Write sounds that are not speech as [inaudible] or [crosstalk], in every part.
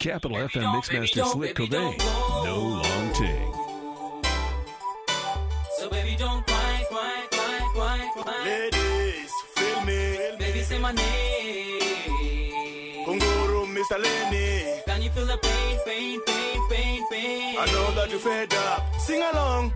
Capital baby FM Mixmaster Slick Cobain. No long ting. So baby don't cry, cry, cry, cry, cry. Ladies, feel me. Baby say my name. Kunguru, Mr. Lenny. Can you feel the pain, pain, pain, pain, pain? I know that you fed up. Sing along.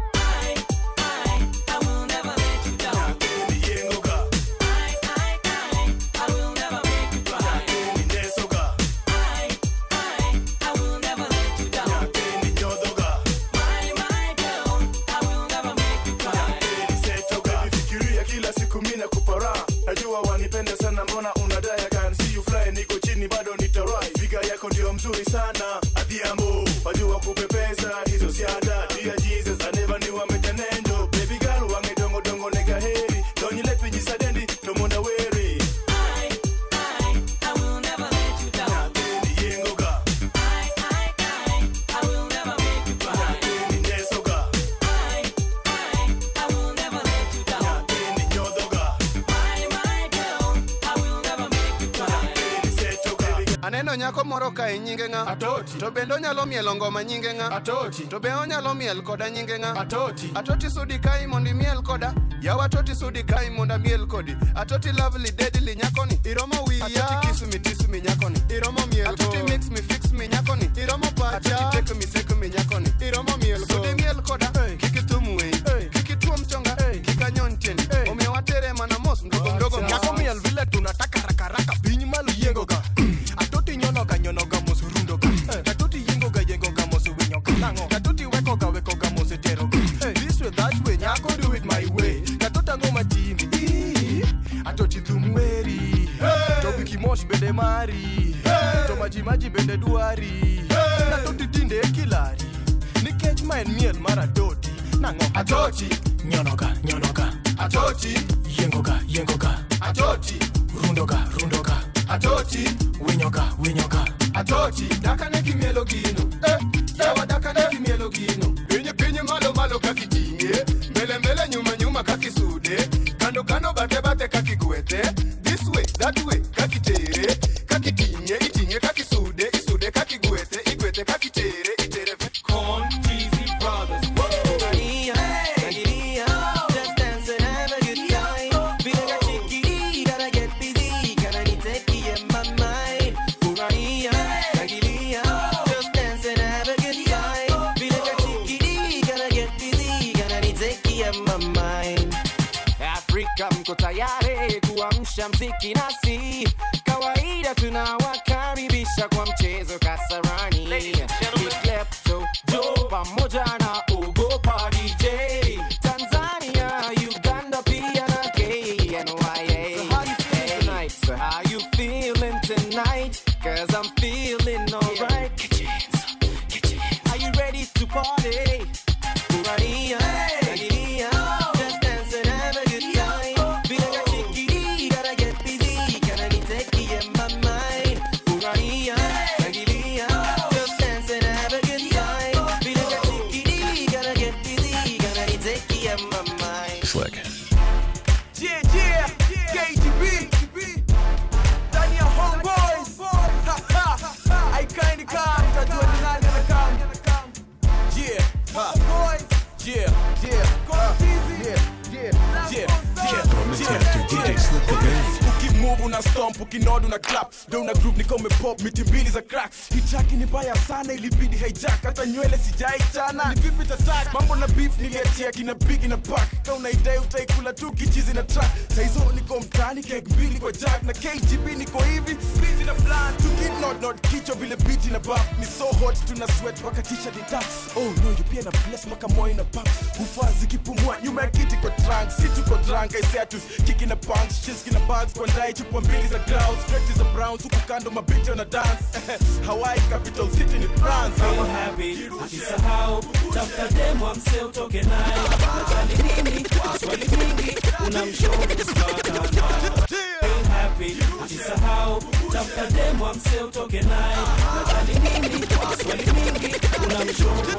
sana. Atoti. To bende onyalo mielo ngoma nyinge ng'a? Atoti. To be onyalo miel koda nyinge ng'a? Atoti. Atoti sudi kai mondo imiel koda. Yaw Atoti sudi kai mondo amiel kodi. Atoti lovely deadly nyakoni. Iromo wiya. Atoti kiss me diss me nyakoni. Iromo miel. Atoti mix me fix me nyakoni. pamoja KGB niko hivi busy na plan. To keep not not kicho vile beat na bap ni so hot tuna sweat waka t-shirt detox oh no you pia na bless maka moyo na pump. Hufaa zikipumua nyuma ya kiti kwa trunk si tuko drunk I said to kick the punks. Chiz kina bags kwa ndai chupa mbili za grounds stretches of browns huku kando mabiti na dance. [laughs] Hawaii capital city ni France. I'm happy ukisahau tafuta demo amse utoke naye swali nini swali nini unamshauri wapi? Usisahau tafuta demu msee utoke naye, nadhani nini, swali mingi unamshona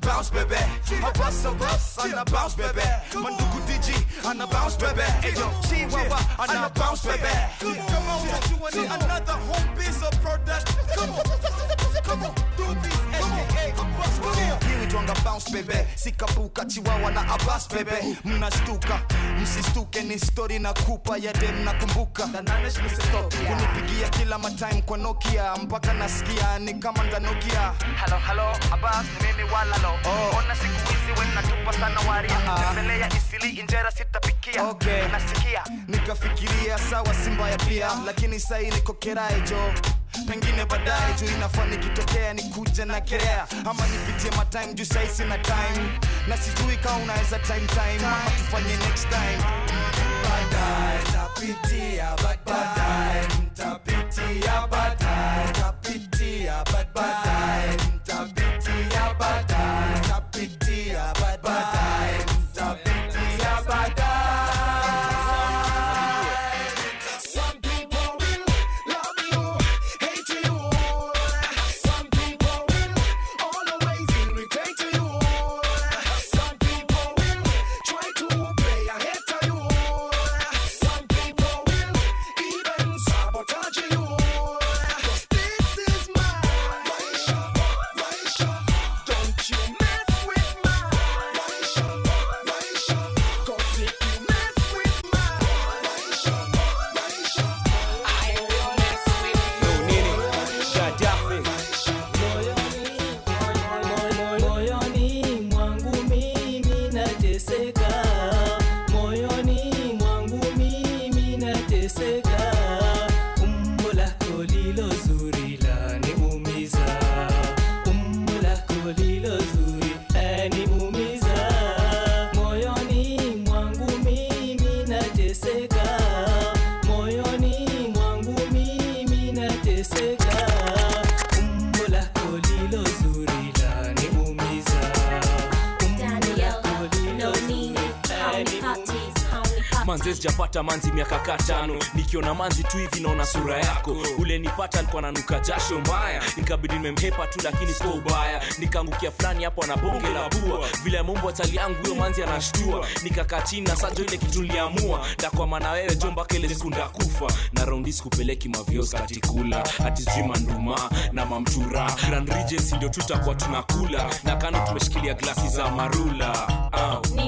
bounce baby. I bust a bust and I bounce baby. Manduku DJ and I bounce baby. Ayo Chihuahua and I bounce baby. Come on, don't another home piece of product? Hii twanga bounce baby. Sikapuka chiwawa na abas bebe Mnashtuka, msistuke ni stori na kupa ya dem nakumbuka. Kunipigia kila matime kwa Nokia mpaka nasikia ni kama ndanokia halo halo abas ni mimi walalo oh. ona siku hizi wenatupa sana waria. Tembelea isili injera sitapikia. Okay. nasikia. Nikafikiria sawa si mbaya pia. Lakini sahii niko kerae jo pengine baadaye juu inafaa nikitokea nikuja na kerea ama nipitie matime juu sahii sina time. Na sijui kaa unaweza time time. Ama tufanye next time. Baadaye tapitia baadaye mtapitia sijapata manzi miaka katano nikiona manzi tu hivi naona sura yako. Ule nipata alikuwa nanuka jasho mbaya. Nikabidi nimemhepa tu lakini sio ubaya. Nikaangukia fulani hapo ana la bua. Vile mumbo atali yangu huyo manzi anashtua. Nikakaa chini na sajo ile kitu niliamua. Ndakwama na wewe jo mpaka siku ndakufa. Na raundi sikupeleki mavios katikula ati sijui manduma na mamtura. Ndio tutakuwa tunakula. Na kano tumeshikilia glasi za marula. Uh.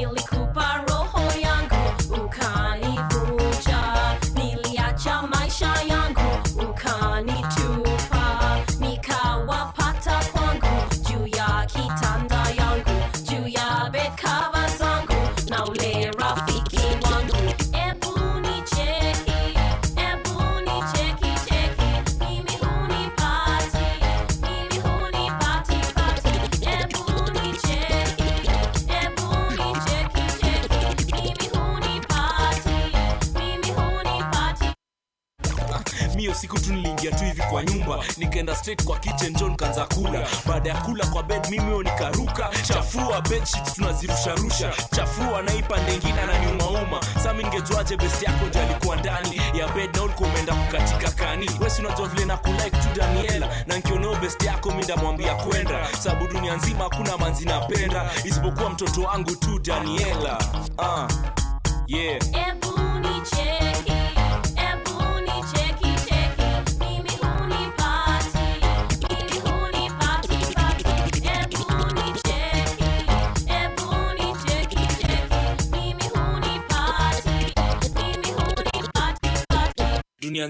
Sami besi yako ndio alikuwa ndani. Ya bed na ulikuwa kukatika kani. Wesi unajua vile na kulike tu daniela. Na nkioneo besti yako mi ndamwambia kwenda. Sababu dunia nzima hakuna manzi napenda. Isipokuwa mtoto wangu tu daniela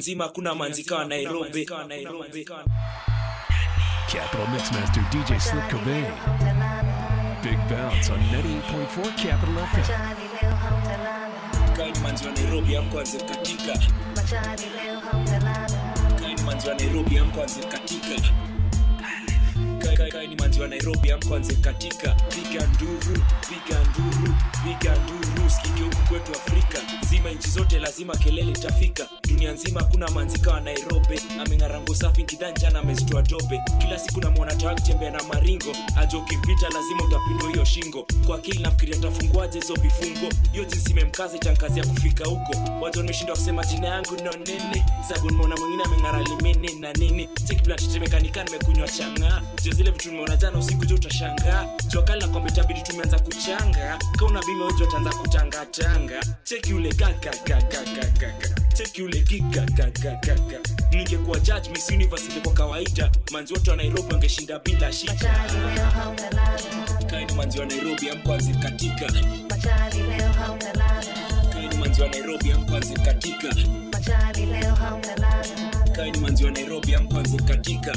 nzima kuna manzikawa nairobi Capital Mixmaster DJ Slip Cobain. Big bounce on 98.4 Capital FM. kaini manzi wa nairobi katika kaini manzi wa nairobi katika Kai- manzi wa nairobi amkwanze katika. Piga nduru piga nduru piga nduru. Sikike huku kwetu afrika. Zima nchi zote lazima kelele tafika dunia nzima kuna manzika wa nairobi. Ameng'arango safi kidhanjana amezitoa dobe kila siku namwona tawa kutembea na maringo. Aja ukimpita lazima utapindwa hiyo shingo. Kwa akili nafikiria tafunguaje hizo vifungo? Hiyo jinsi imemkaza itankazi kufika huko. Waja nimeshindwa kusema jina yangu no nene sabu nimeona mwingine ameng'ara limene na nini. Chekiblatetemekanika nimekunywa chang'aa. Jo hata vitu tumeona jana usiku jo utashangaa jokali nakwambia itabidi tumeanza kuchanga. Kauna bima ujo ataanza kutangatanga cheki ule gagagagagagaga cheki ule kikakakakaka ningekuwa judge miss universe ingekuwa kawaida. Manzi wote wa nairobi wangeshinda bila shida. Kaini manzi wa nairobi amkwanzi katika. Kaini manzi wa nairobi amkwanzi katika. kaini manzi wa nairobi amkwanzi katika.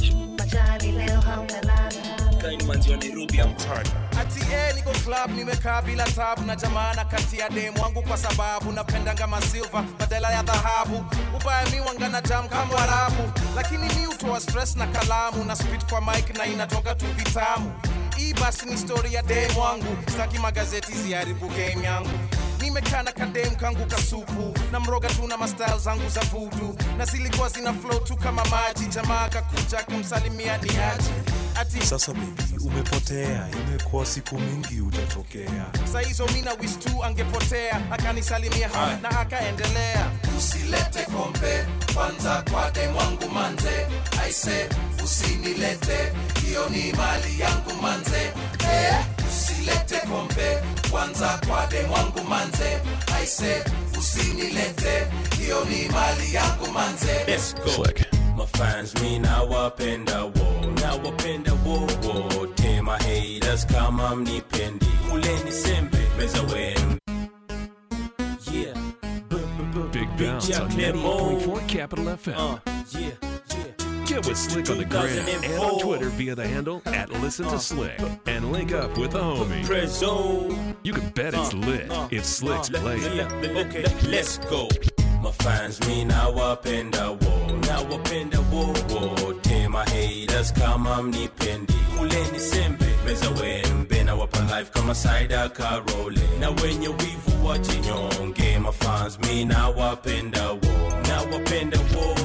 Kaini manzi wa nairobi amkwanzi ati eh, niko club nimekaa bila tabu na jamana kati ya demu wangu kwa sababu napendanga masilva badala ya dhahabu. Ubaya mi wangana jam kama Arabu lakini mi utoa stress na kalamu na spit kwa mike na inatoka tu vitamu. Hii basi ni story ya demu wangu. Staki magazeti ziharibu game yangu nimekaa na kadem kangu kasupu na mroga tu na mastyle zangu za vudu. Na zilikuwa zina flow tu kama maji. Jamaa kakuja kumsalimia ni aji ati. Sasa baby, umepotea, imekuwa siku mingi hujatokea. hizo mina wis tu angepotea. Akanisalimia ha na akaendelea. Usilete kombe. Kwanza kwa demwangu manze. Aise usinilete. Hiyo ni mali yangu manze. Eh, usilete kombe. Kwanza kwa demwangu manze. Aise usinilete. Hiyo ni mali yangu manze. Let's go. My fans me nawapenda wo nawapenda wo wote my haters kama mnipendi kuleni sembe meza wenu yeah Big bounce on 98.4 Capital FM. yeah Get with Slick on the gram and on Twitter via the handle at Listen to Slick and link up with the homie. You can bet it's lit if Slick's playing. Okay, let's go. My fans me nawapenda wo nawapenda wo wote my haters kama mnipendi kuleni sembe meza wembe nawapa life kama Saida Karoli na wenye wivu wajinyonge my fans me nawapenda wo nawapenda wo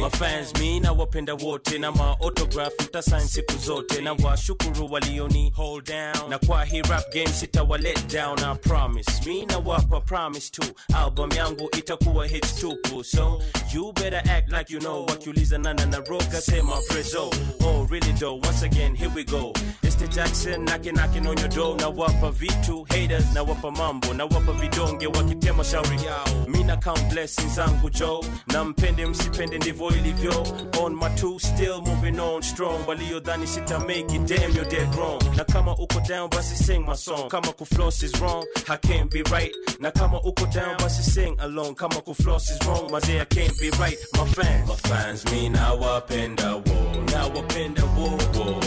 wote my fans me nawapenda wote na ma autograph mtasign siku zote. Na washukuru walioni hold down. Na kwa hii rap game sitawa let down I promise. Me nawapa promise tu album yangu itakuwa hits tupu. So you better act like you know. Wakiuliza nana na roga sema prezo. Oh really though once again here we go. It's the Jackson knocking knocking on your door. Nawapa vitu haters nawapa mambo. Nawapa vidonge wakitema shauri yao mi na count blessings zangu jo na mpende msipende ndivyo ilivyo on my two still moving on strong. Waliodhani sita make it damn you're dead wrong. Na kama uko down basi sing my song. Kama kufloss is wrong I can't be right. Na kama uko down basi sing along. Kama kufloss is wrong mazee I can't be right. My fans. My fans me nawapenda wo nawapenda wo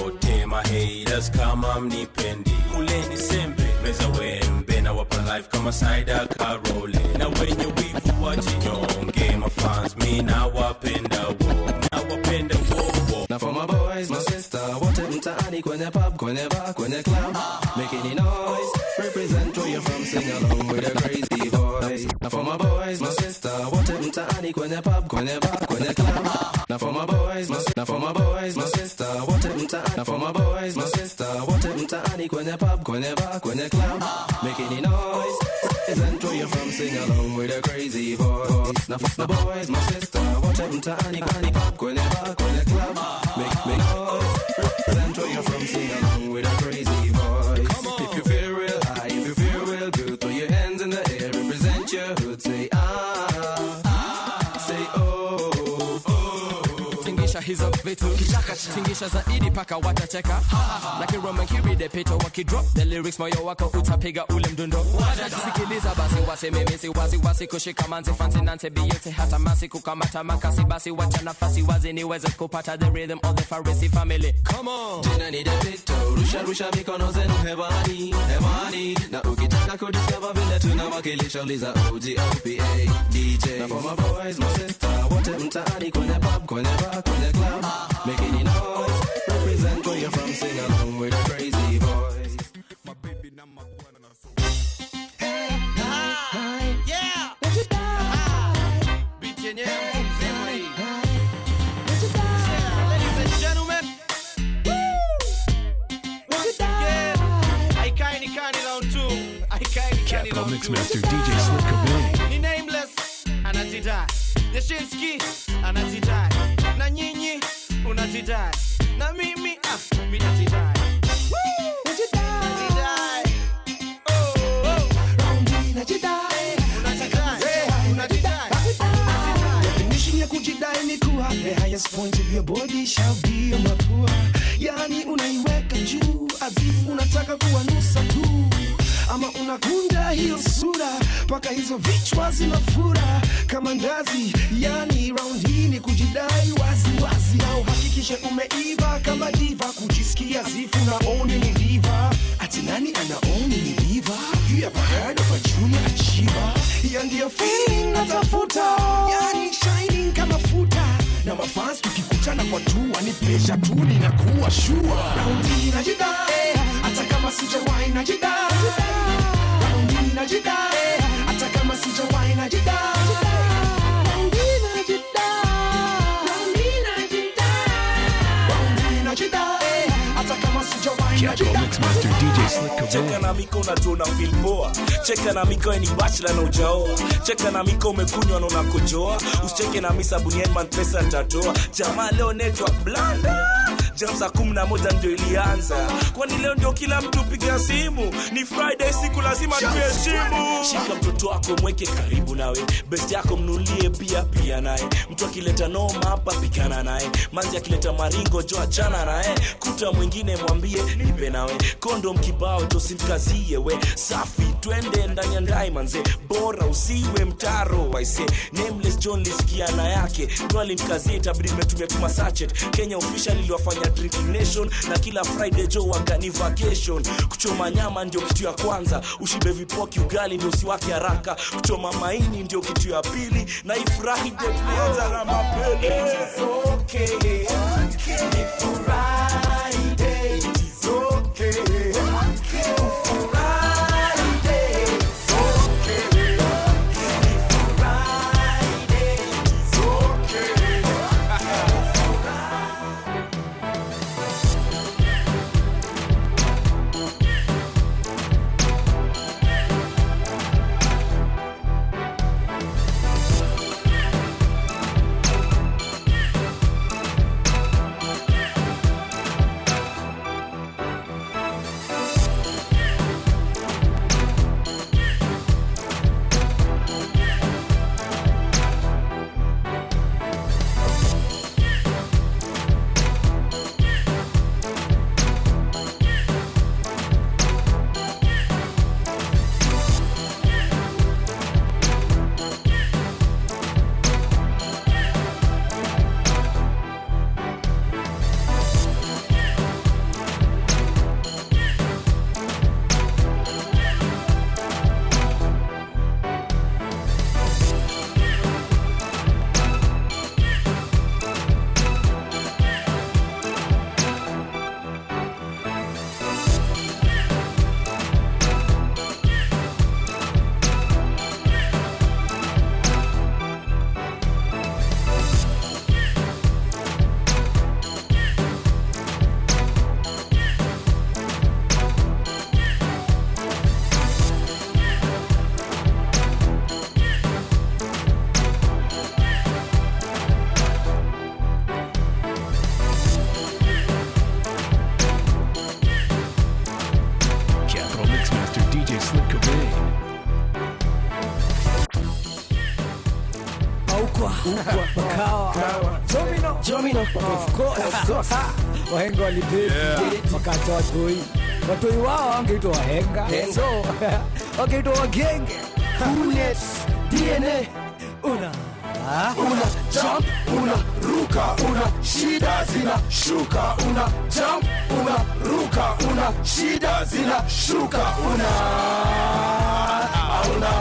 wote my haters kama mnipendi kuleni sembe meza wembe nawapa life kama Saida Karoli. Na wenye wivu wajinyonge my fans me nawapenda wo wo for my boys, my sister, wote mtaani kwenye pub, kwenye bar, kwenye club, make any noise, represent where you're from, sing along with the crazy boys. Now for my boys, my sister, wote mtaani kwenye pub, kwenye bar, kwenye club. Now for my boys, my now for my boys, my sister, wote mtaani. Now for my boys, my sister, wote mtaani kwenye pub, kwenye bar, kwenye club, make any noise, represent where you're from, sing along with the crazy boys. Now for my boys, my sister, wote mtaani kwenye pub, kwenye bar, kwenye club. Make make noise, represent where you're from, sing along hizo vitu tingisha zaidi paka watacheka kiridepito wakidrop the lyrics moyo wako utapiga ule mdundo. Sikiliza basi wasememesi kushika manzi fansi hata masi kukamata makasi basi wacha nafasi wazi niweze kupata the rhythm of the family. Come on. Ni rusha rusha mikono zenu hewani, hewani. Na ukitaka kudiscover vile tunawakilisha uliza DJ Na for my boys, my sister, wote mtaani kwenye pub, kwenye bar, kwenye club Make any noise, represent where you're from, sing along with the crazy boys Yeah. Beat yenyewe mtu mzima hii. Yeah, ladies and gentlemen. Once again, haikai ni kani round two. Haikai ni kani Capital round two. Mixmaster DJ Slick Cobain. Nameless, anajidai. Yashinsky, anajidai. Nyinyi, unatidai na mimi ah, mi. Oh, oh. Highest point of your body shall be on mapua, yani unaiweka juu azifu unataka kuwa nusa tu, ama unakunja hiyo sura mpaka hizo vichwa zinafura. Kama ndazi, yani round hii ni kujidai wazi wazi, na uhakikishe umeiva kama diva, kujisikia zifu naoni ni diva, ati nani anaoni ni diva? You ever heard of achiva? Hiyo ndiyo feeling natafuta, yani shining kama futa. Na mafans tukikutana kwa tua ni pesha tu ninakuwa shua raundi najidai hata kama sijawahi najidai hata kama sijawahi cheka na miko unajua una feel poa. Cheka na miko ni bachelor na ujaoa. Cheka na miko umekunywa na unakojoa. Usicheke na mi sabuni Edman pesa nitatoa. Jamaa leo network blanda jam saa kumi na moja ndio ilianza. Kwani leo ndio kila mtu piga simu? Ni friday siku lazima tuheshimu shika mtoto wako mweke karibu nawe. Best yako mnulie pia pia naye. Mtu akileta noma hapa pigana naye. Manzi akileta maringo jo achana naye. Kuta mwingine mwambie nipe nawe. Kondom kibao tosimkazie we. Safi twende ndani ya ndai manze. Bora usiwe mtaro waise. Nameless john lisikiana yake. Twalimkazie itabidi metumia tuma sachet. Kenya official iliwafanya drinking nation na kila friday jo wangani vacation. Kuchoma nyama ndio kitu ya kwanza ushibe vipoki ugali ndio usiwake haraka. Kuchoma maini ndio kitu ya pili na hii friday tulianza na mapele. Capital Wahenga walibeti wakati watoi watoi wao wangeitwa wahenga, so wangeitwa wagenge. DNA, una una jump una ruka una shida zina shuka una jump una ruka una shida zina shuka una una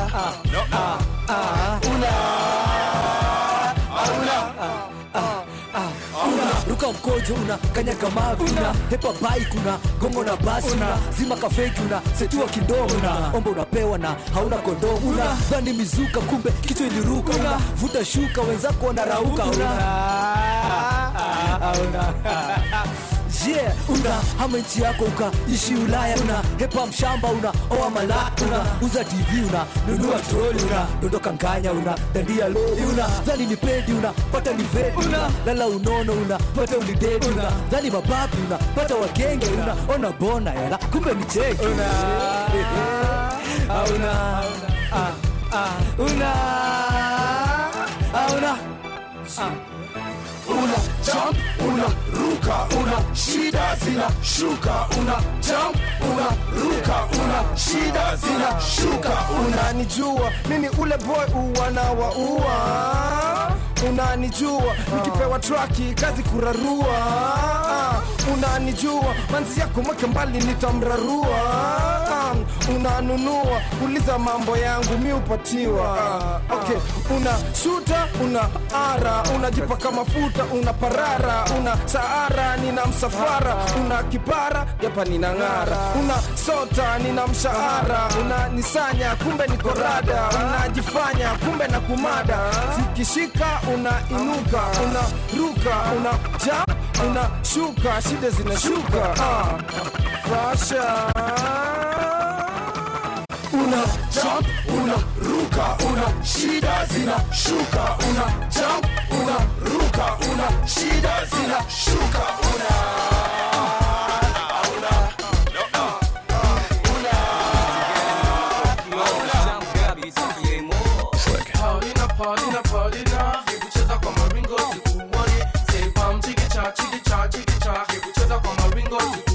una una ruka mkojo una kanyaga mavi una. Hepa bai kuna gongo na basi una. zima kafeki una setua kidogo una. Omba unapewa na hauna kondomu una. Bandi mizuka kumbe kichwa iliruka una. Vuta shuka wenzako wanarauka una. una. You [laughs] je yeah, unahama nchi yako ukaishi Ulaya, una hepa mshamba, una oa mala, una uza TV, una nunua troli, una dondoka nganya, una dandia lori, una dhani ni una pata ni una lala unono, una pata ulidedi, una dhani mababi, una pata wagenge, una. ona bona yala, kumbe ni una. [laughs] Auna ah ah una. Auna una jump una ruka una shida zina shuka. Una jump una ruka una shida zina shuka. Unanijua mimi ule boy uwanawaua unanijua nikipewa traki kazi kurarua. Unanijua manzi yako mweke mbali nitamrarua unanunua, uliza mambo yangu mi upatiwa. Ah, ah, ah. Okay, una suta una ara, unajipaka mafuta, una parara, una saara, nina msafara, una kipara, japa nina ng'ara, una sota, nina mshahara, una nisanya kumbe niko rada, unajifanya, kumbe na kumada, zikishika unainuka, unaruka, una ruka una ja, una shuka, shida zinashuka, uh, fasha. una jump, una ruka, una shida zina zinashuka, una jump, una ruka, una shida zina zinashuka, una Chiki cha, chiki cha, chiki cha, hebu cheza kwa maringo tuku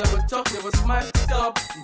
never talk, never smile, stop.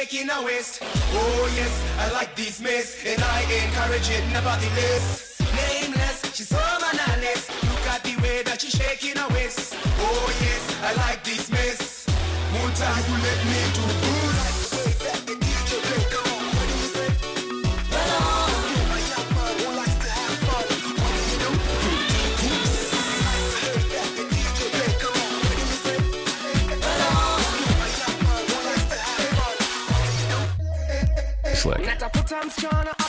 making a waste. Oh yes, I like this mess, and I encourage it, nobody less. Nameless, she's so manless. Look at the way that she's shaking her waist. Oh yes, I like this mess. Won't I you let me do this. one's gonna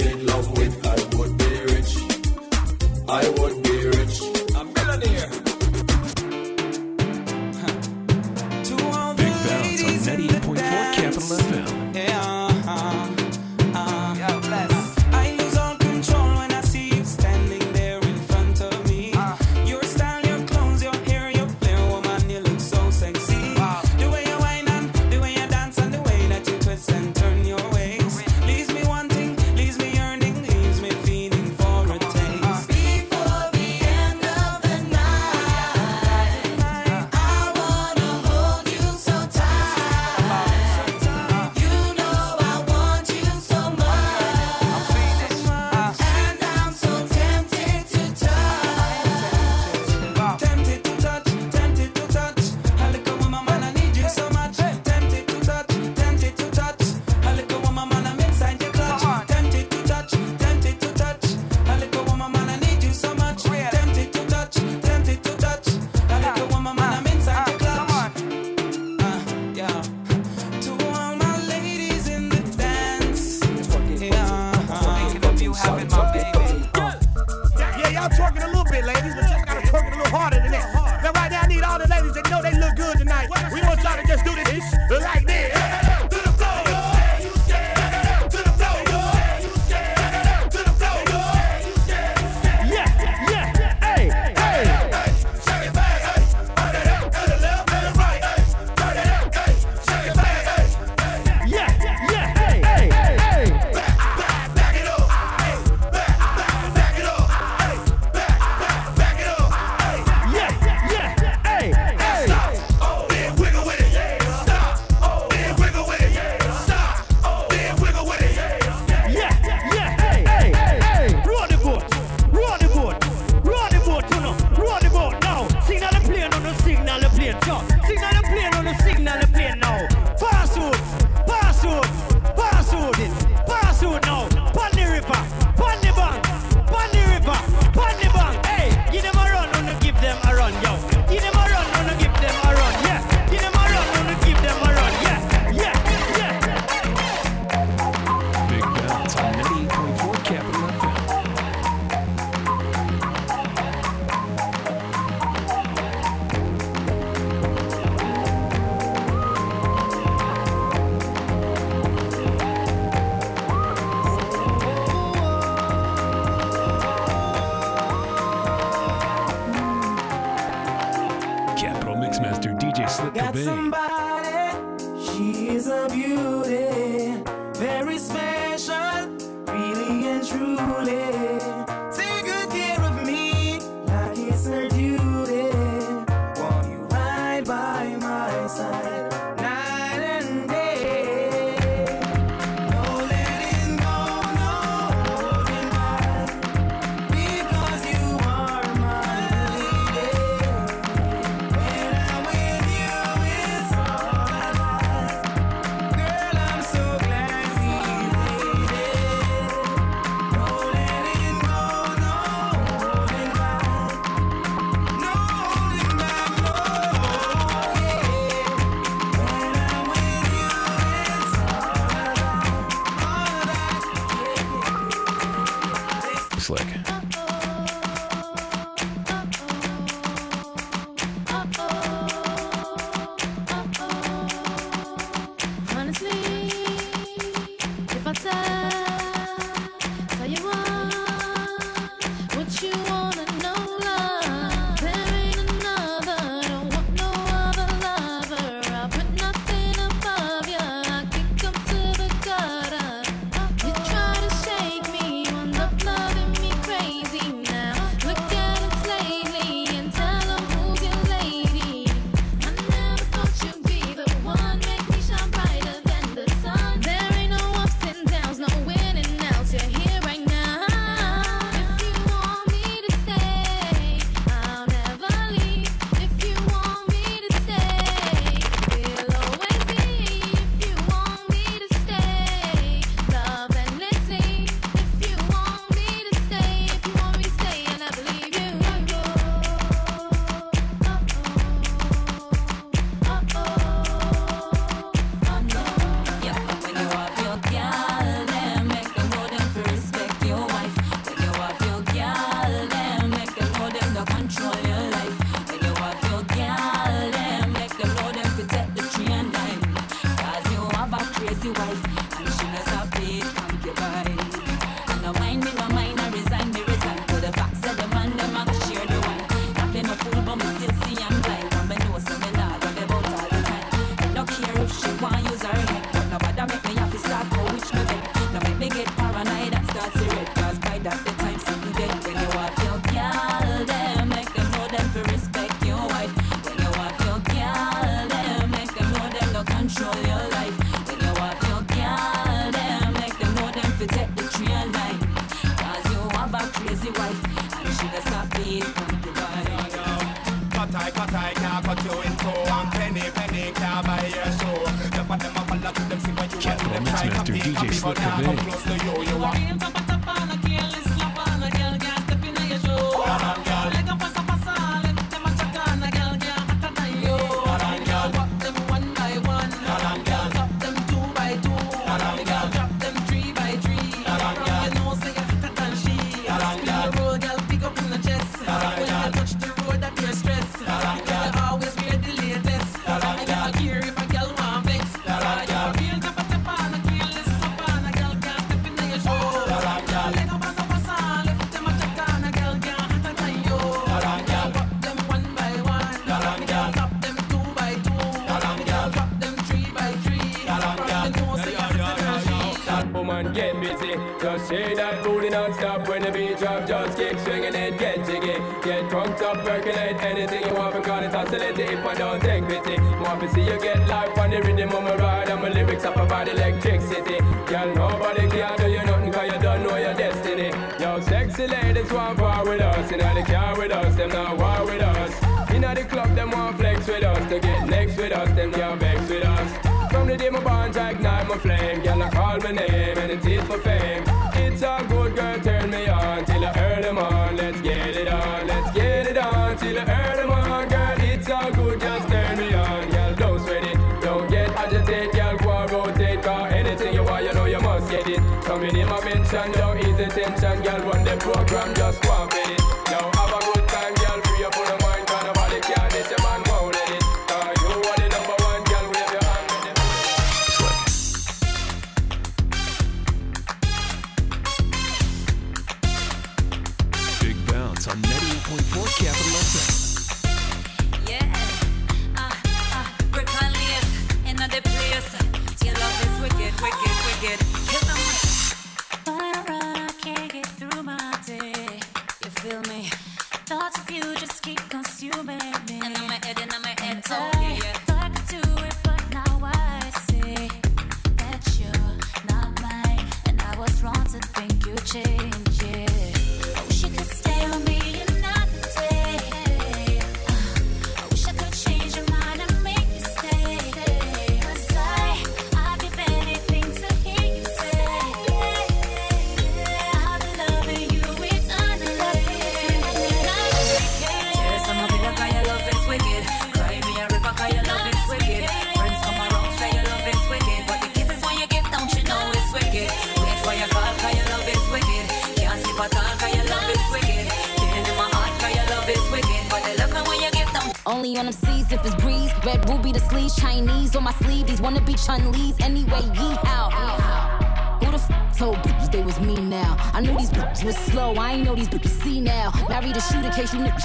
I'm in love with, I would be rich. I would Crunked up, percolate anything you want. Because it oscillate if I don't take pity. Want to see you get life on the rhythm of my ride. And my lyrics up about electricity. Girl, nobody can do you nothing because you don't know your destiny. Yo, sexy ladies want war with us. In the car with us, them not war with us. In the club, them want flex with us. To get next with us, them can't vex with us. From the day my bonds ignite my flame Girl, I call my name and it is for fame It's a good girl, turn me on Till earn them on, let's get it on Let's get it on, till earn them on Girl, it's all good, just turn me on. Girl, don't sweat it, don't get agitated. Girl, go and rotate, cause anything you want, you know you must get it. Come in my mention, don't ease the tension Girl, run the program, just go and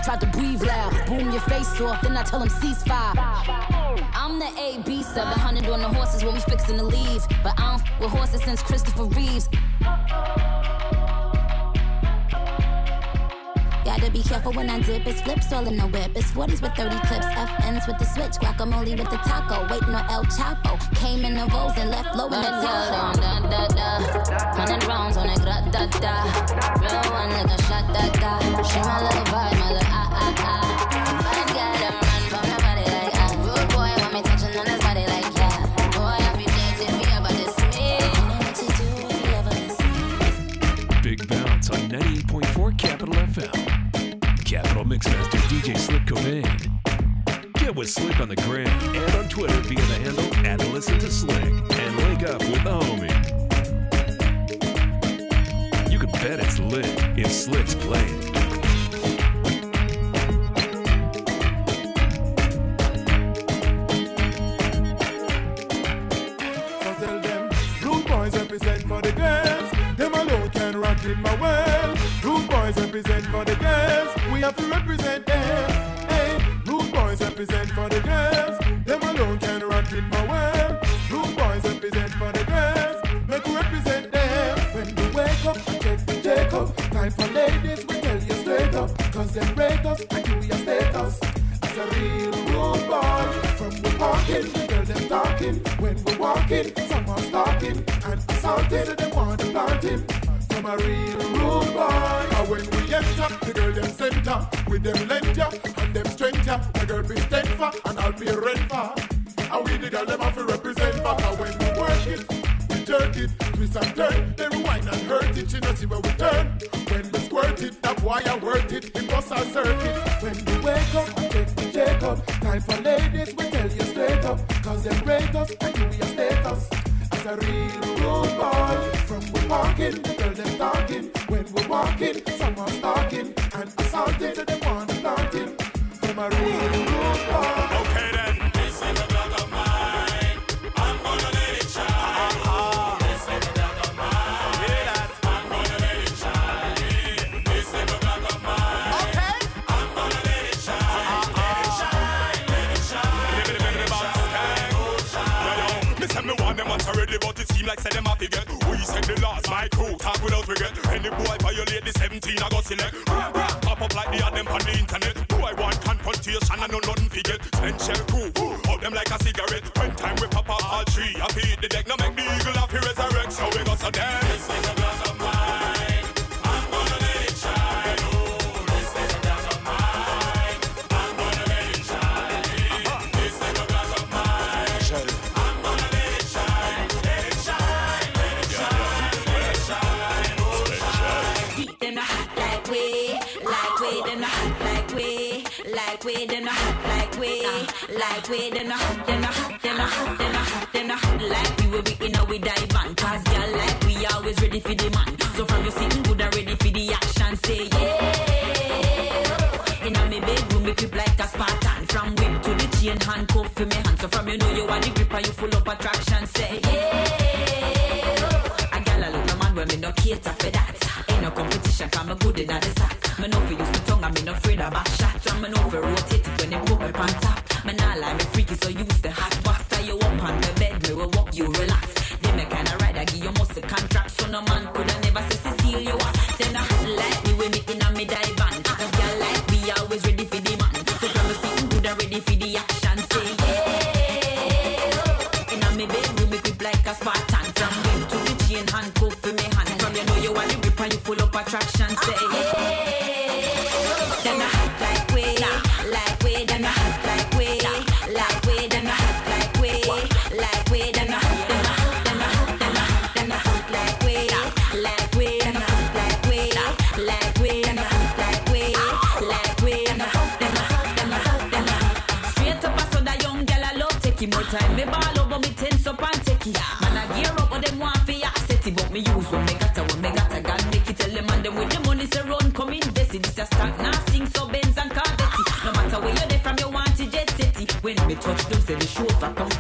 tried to breathe loud. Boom your face off, then I tell them ceasefire. I'm the AB 700 on the horses when we fixin' to leave. But I don't with horses since Christopher Reeves. Gotta be careful when I dip. It's flips all in the whip. It's 40s with 30 clips. FNs with the switch. Guacamole with the taco. Waiting on El Chapo. Came in the rolls and left low in the Tahoe. Da da da. Hundred rounds on it. Gra da da. Real one like a shot da da. She my little vibe, my little ah ah ah. Mixmaster DJ Slick Cobain. Get with Slick on the gram and on Twitter via the handle at Listen to Slick and link up with the homie. You can bet it's lit if Slick's playing. A real rude boy, And when we enter, the girl them center. With them length and them strength. The girl be stand for, and I'll be rent for. And we the girl them have to represent for. And when we work it, we jerk it, twist and turn. They rewind and hurt it, she know see where we turn. When we squirt it, that wire worth it, it bust our circuit. When we wake up and take the up, time for ladies, we tell you straight up. Cause them rate us and you your status. As a real walking, the girl them talking. When we're walking, my crew talk without regret. Any boy violate the 17, I go select. Pop up like the them on the internet. Boy want confrontation, I know nothing forget. Spend shell crew, out them like a cigarette. When time we pop up all three, I feed the deck. Now make the eagle have to resurrect, so we go so dance. Like we, them a hot like we, like we, them a hot, them a hot, them a hot, them a hot, them a hot like we will be in a we dive on. Cause girl like we always ready for the man. So from you sitting good and ready for the action, say yeah. In a me bedroom, me grip like a Spartan. From whip to the chain, handcuff for me hand. So from you know you are the gripper, you full of attraction, say yeah. Man when me no cater for that. Ain't no competition, cause me good in the sack. Me know fi use my tongue and me no afraid of back shot. And me know fi rotate it when they put me on top. Me nah lie, me freaky, so use the hot box. Tie you up on the bed, me will walk you relax. Then me kinda ride, I give you muscle contract. So no man coulda never say Cecile you are. Then I like me when me inna me dive on. Cause girl like me always ready for the man. So from me sitting good and ready for the action. Time. Me ball over me tense up and take it. Man I gear up, but them want fi set it, but me use when me got when me got a gun. Make it tell them and them with the money say run, come invest it. This a start now sing so Benz and Corvette. No matter where you there from, you want to jet it. When me touch them, say the chauffeur come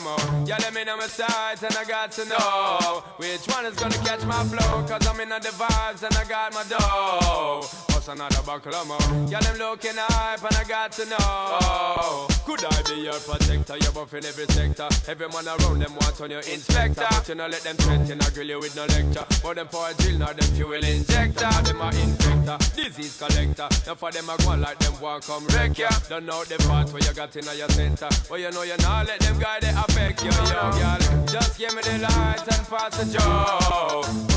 more? Yeah, let me know my sights and I got to know which one is gonna catch my flow. Cause I'm in the vibes and I got my dough. What's another buckle of more? Yeah, them looking hype and I got to know. Could I be your protector? You're buff in every sector. Every man around them want on your inspector. But you know, let them threaten, I grill you with no lecture. But them for a drill, now them fuel injector. Them a infector, disease collector. Now for them, I go like them want come wreck ya. Don't know the part where you got in your center. But you know you not let them guy they affect you, yo, girl. Just give me the light and pass the joe.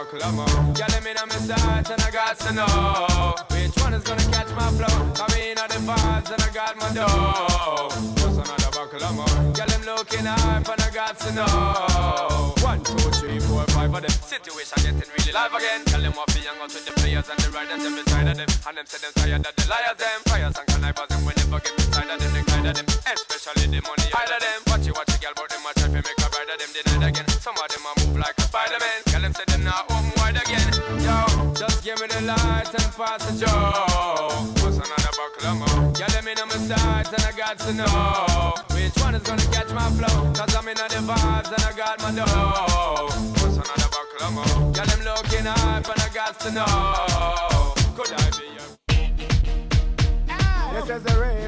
Of let me know my sights and I got to know which one is gonna catch my flow. Come in on the vibes and I got my dough. What's another buckle more? Girl, them looking hype and I got to know. One, two, three, four, five of them. Situation getting really live again. Tell them what be young out with the players and the riders every side of them. And them say them tired of the liars them. Fires and connivers them we never get inside of them. They guide of them. Especially the money of them. Watch you, watch you, girl, but them light and pass the joe. What's another buckle more? Yeah, let me know my sides and I got to know which one is gonna catch my flow. Cause I'm in the vibes and I got my dough. What's another buckle more? Yeah, them looking hype and I got to know. Could I be your This is a remix,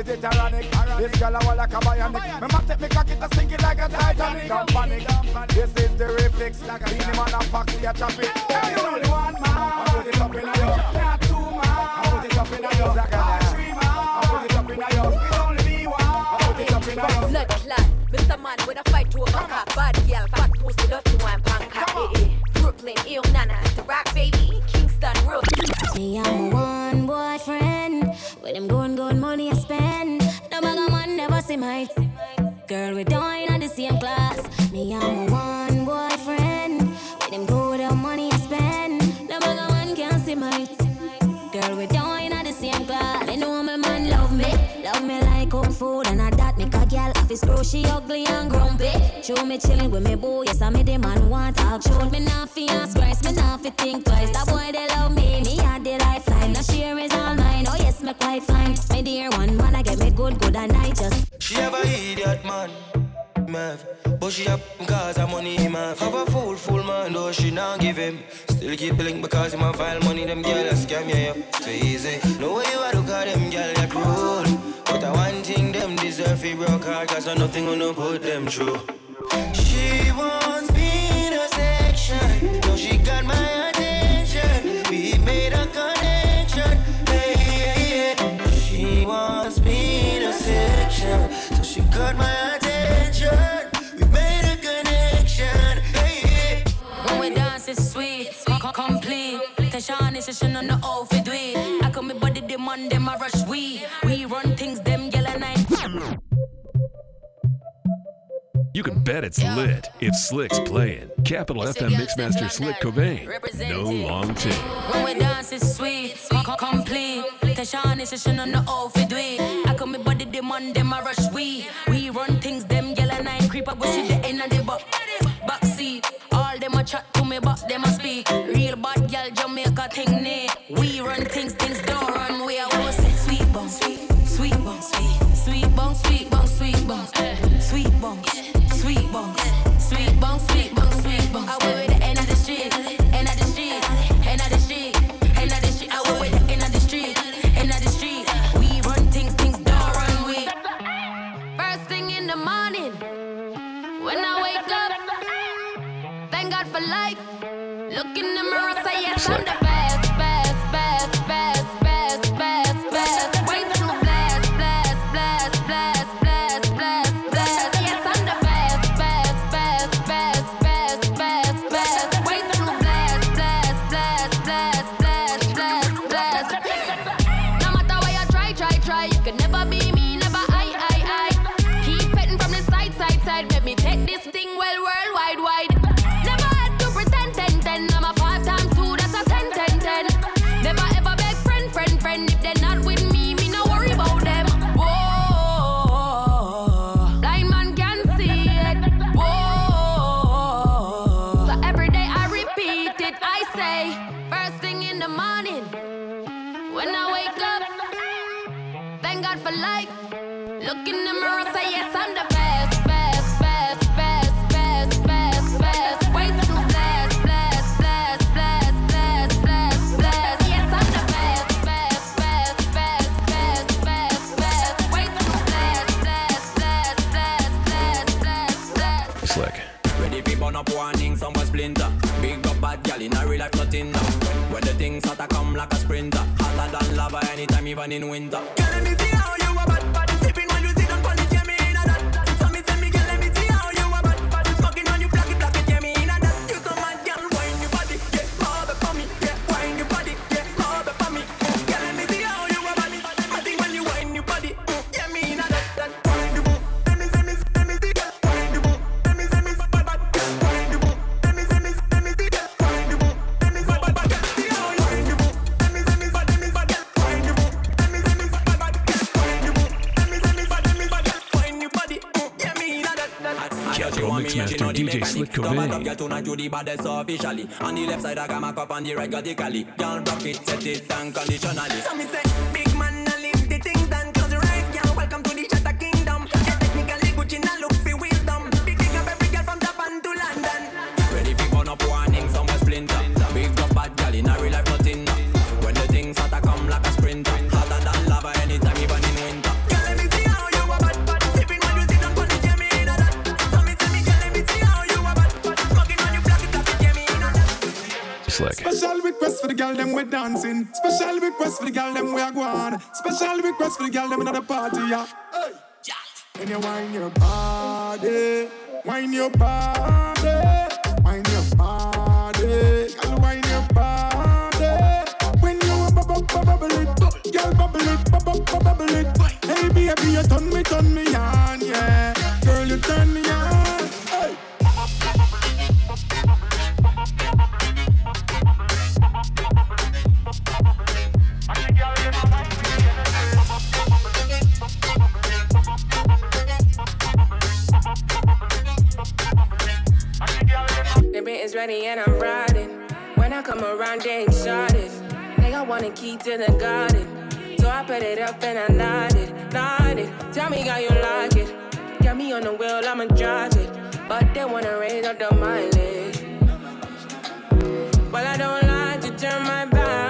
Is it ironic? This girl I want like a bionic. Me must take me cocky to sink it like a Titanic. Don't panic. This is the reflex. Beenie Man and Foxy a chop it. There's only one man. I put it up in a yo. Not two man. I put it up in a yo. Not three man. I put it up in a yo. It's only me one. I put it up in a yo. Blood clot, Mr. Man with a fight to overcome. Bad girl, fat pussy, dirty one, panka. Eh, eh. Brooklyn, ill nana, the rock baby, Kingston, real. Me and my one boyfriend. With them going, going money never Girl, we doing on the same class. Me and my one boyfriend. With them go the money I spend. No bag man can see my Girl, we doing on the same class. Me know my man love me. Love me like home food. And I that make a girl off his screw. She ugly and grumpy. Show me chillin' with me boy. Yes, I made the man want talk. Show me not fi ask Christ. Me not fi think twice. That boy they love me. Me had the lifeline. Now share is all mine. Oh yes, me quite fine. My dear one man, I get me good, good, and I just. She have a idiot man, Mav. But she have cause her money, Mav. Have a fool, fool man, though she not give him. Still keep link because him a file money, them girl a scam you up. So easy. No way you are to call them girl that rude. But I one thing them deserve fi broke hard, cause I nothing gonna put them through. She wants me in a section. No, she got my attention. We made a connection. So she got my attention. We made a connection. Hey. When we dance, it's sweet, co- co- complete. Tashawn is session on the outfit it. I come me body on them a rush we. We run You can bet it's lit if Slick's playing. Capital FM Mixmaster Slick Cobain. No long tail. When we dance, it's sweet, co- co- complete. Tashawn is session on the outfit. I come me body them a rush we. We run things them yellow night creep up with shit the end of the. All them a chat to me, but them a speak. Real bad girl Jamaica thing ne. We run things, things don't run. We are always say sweet bong, sweet, sweet bong, sweet, sweet bong, sweet bong, sweet bong, sweet bong, sweet bong, sweet sweet sweet. I with the street, the street, the street, the street. I with the street, the street. We run things, things don't run. We first thing in the morning when I wake up. Thank God for life. Look in the mirror, say yes, I'm the best, Thank God for life. Look in the mirror, say yes, I'm the best, best, best, best, best, best, best. Way too blessed, blessed, blessed, blessed, blessed, blessed, blessed. Yes, I'm the best, best, best, best, best, best, best. Way too blessed, blessed, blessed, blessed, blessed, blessed, blessed. Slick. Ready for burn up warning, some for splinter. Big up bad gal in a real life nothing now. Things hotter come like a sprinter, hotter than lava anytime, even in winter. Girl, let me see how you a bad bad. Sipping when you On up, girl, tonight you the baddest officially. On the left side, I got my cup on the right, got the cali. Girl, rock it, set it unconditionally. So me say, girl them we dancing. Special request for the girl them we a go on. Special request for the girl them in the party, yeah. When you wine your body, wine your body, wine your body, girl wine your body. When you bubble bubble it, girl bubble it, bubble bubble it. Hey baby, you turn me, turn me on, yeah. Girl, you turn me Ready and I'm riding. When I come around, they ain't shorted. They all want a key to the garden. So I put it up and I nodded, nodded. Tell me how you like it. Got me on the wheel, I'ma drive it. But they wanna raise up the mileage. Well, I don't like to turn my back.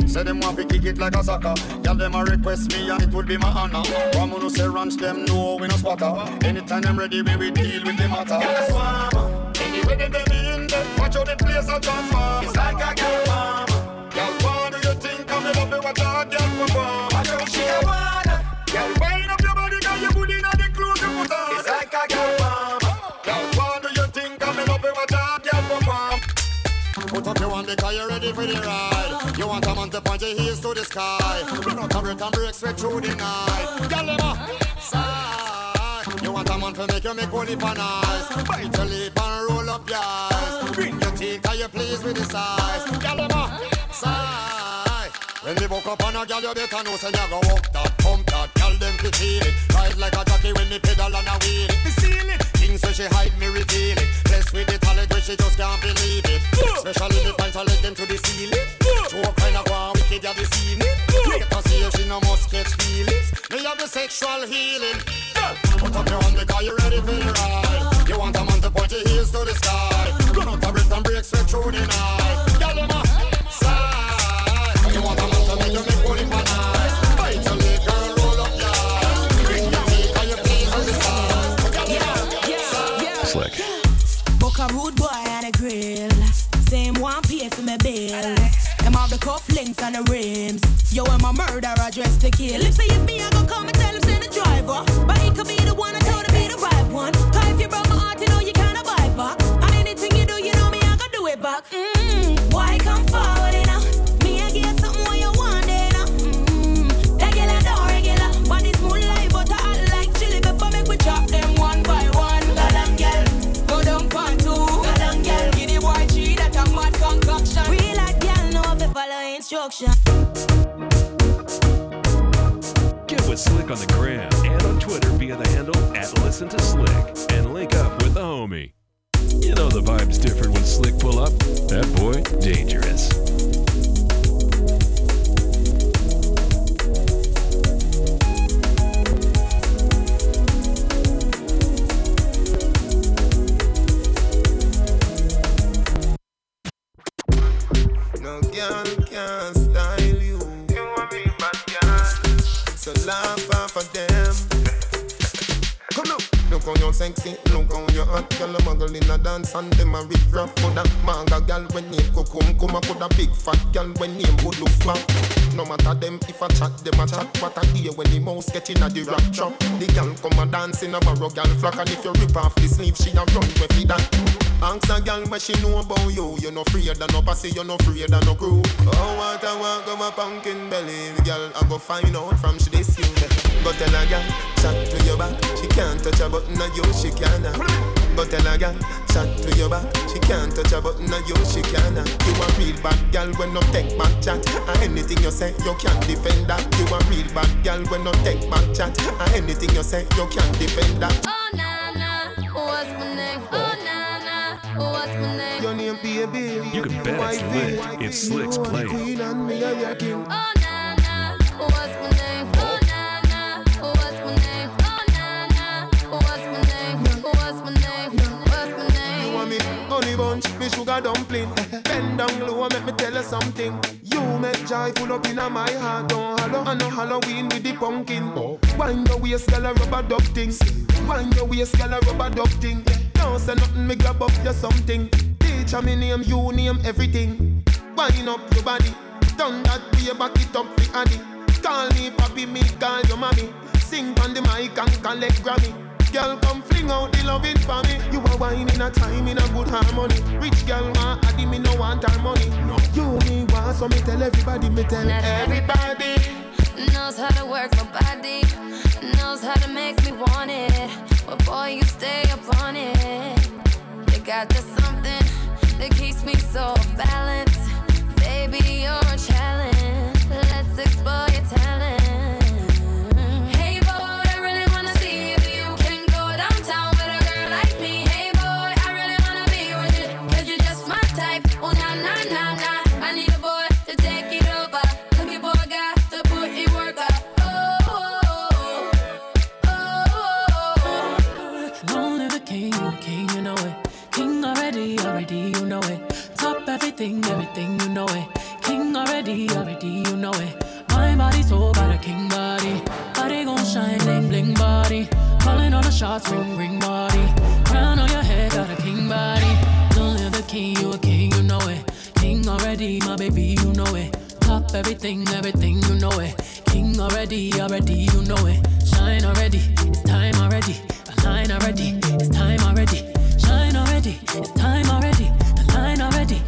Say them want to kick it like a soccer. Girl them a request me and it would be my honor. From who say ranch them know we no squatter. Anytime them ready we will deal with the matter. Girl swam. Anyway they they mean them. Watch how the place a transform. It's like a girl farm. Girl what do you think I'm in love with what a girl perform? Watch how she a wanna. Girl wind up your body, girl you put in on the clothes you put on. It's like a girl farm. Girl what do you think I'm in love with what a girl perform? Put up your one because you're ready for the ride. You want a man to point your heels to the sky. You know to break and break straight through the night. Girl, them a. You want a man to make you make holy pan. Bite your lip and roll up your eyes. Bring your teeth, are you pleased with the size? Girl, them a side. When we woke up on a girl, you better know say you go walk that, pump that. Girl, them fi feel it. Ride like a jockey when me pedal and a wheel it. Me seal it. King say she hide me reveal it. Blessed with the talent where she just can't believe it. Especially the pants I let them to the ceiling. Two kind of one wicked ya this evening. Get to see if she no must catch feelings. Me have the sexual healing. Put up your hand because you ready for the ride. You want a man to point your heels to the sky. Run out the breath and break straight through the night. Girl, you must side. Rude boy and a grill. Same one pay for my bill. Them have the cufflinks and the rims. Yo, I'm a murderer dressed to kill. If say if me, I go come and tell him send the driver. But he could be the one I told him be the right one. Cause if you broke my heart, you know you can't buy back. And anything you do, you know me, I can do it back. Mm, instruction. Get with Slick on the gram and on Twitter via the handle at Listen to Slick and link up with the homie. You know the vibe's different when Slick pull up. That boy, dangerous. You sexy, look how you hot. Girl, a muggle in a dance and them a rip rough Coulda manga girl when name Kokum Kuma Coulda big fat girl when name fat No matter them. If I chat, them a chat. What I hear when the mouse get in a the rap trap. The girl come a dance in a barrow girl flock And if you rip off the sleeve, she a run with it. That Ask a girl what she know about you. You no afraid of no pussy, you no afraid of no crew. Oh, what I want, go my pumpkin belly. Girl, I go find out from she this you. Go tell a girl, chat to your back. She can't touch a button of you, she can Go tell a girl, chat to your back. She can't touch a button of you, she can You a real bad girl when no take back chat. And anything you say, you can't defend that. You a real bad girl when no take back chat. And anything you say, you can't defend that. Oh na na, what's my name? Oh na na, what's my name? Your name baby. You can bet it's lit. If Slick's playing. Queen and me a your king Oh na na, what's my name? Sugar dumpling. Bend down low, and make me tell you something. You make joy full up in my heart. Don't hollow, I know Halloween with the pumpkin. Wind your waist, girl, a rubber duck thing. Wind your waist, girl, a rubber duck thing. Don't say nothing, me grab up your something. Teacher me name, you name everything. Wind up your body, turn that way, back it up the addy. Call me papi, me call your mommy. Sing on the mic and collect Grammy. Girl, come fling out the loving for me. You are wine in a time in a good harmony. Rich girl want addy, me no want her money. No. You me want, so me tell everybody, me tell Not everybody. knows how to work my body, knows how to make me want it. But boy, you stay up on it. You got this something that keeps me so balanced. Baby, you're a challenge. Everything, everything, you know it. King already, already, you know it. My body so got a king body. Body gon' shine, bling bling body. Calling all the shots, ring ring body. Crown on your head, got a king body. Long live the king, you a king, you know it. King already, my baby, you know it. Top everything, everything, you know it. King already, already, you know it. Shine already, it's time already. The line already, it's time already. Shine already, it's time already. The line already,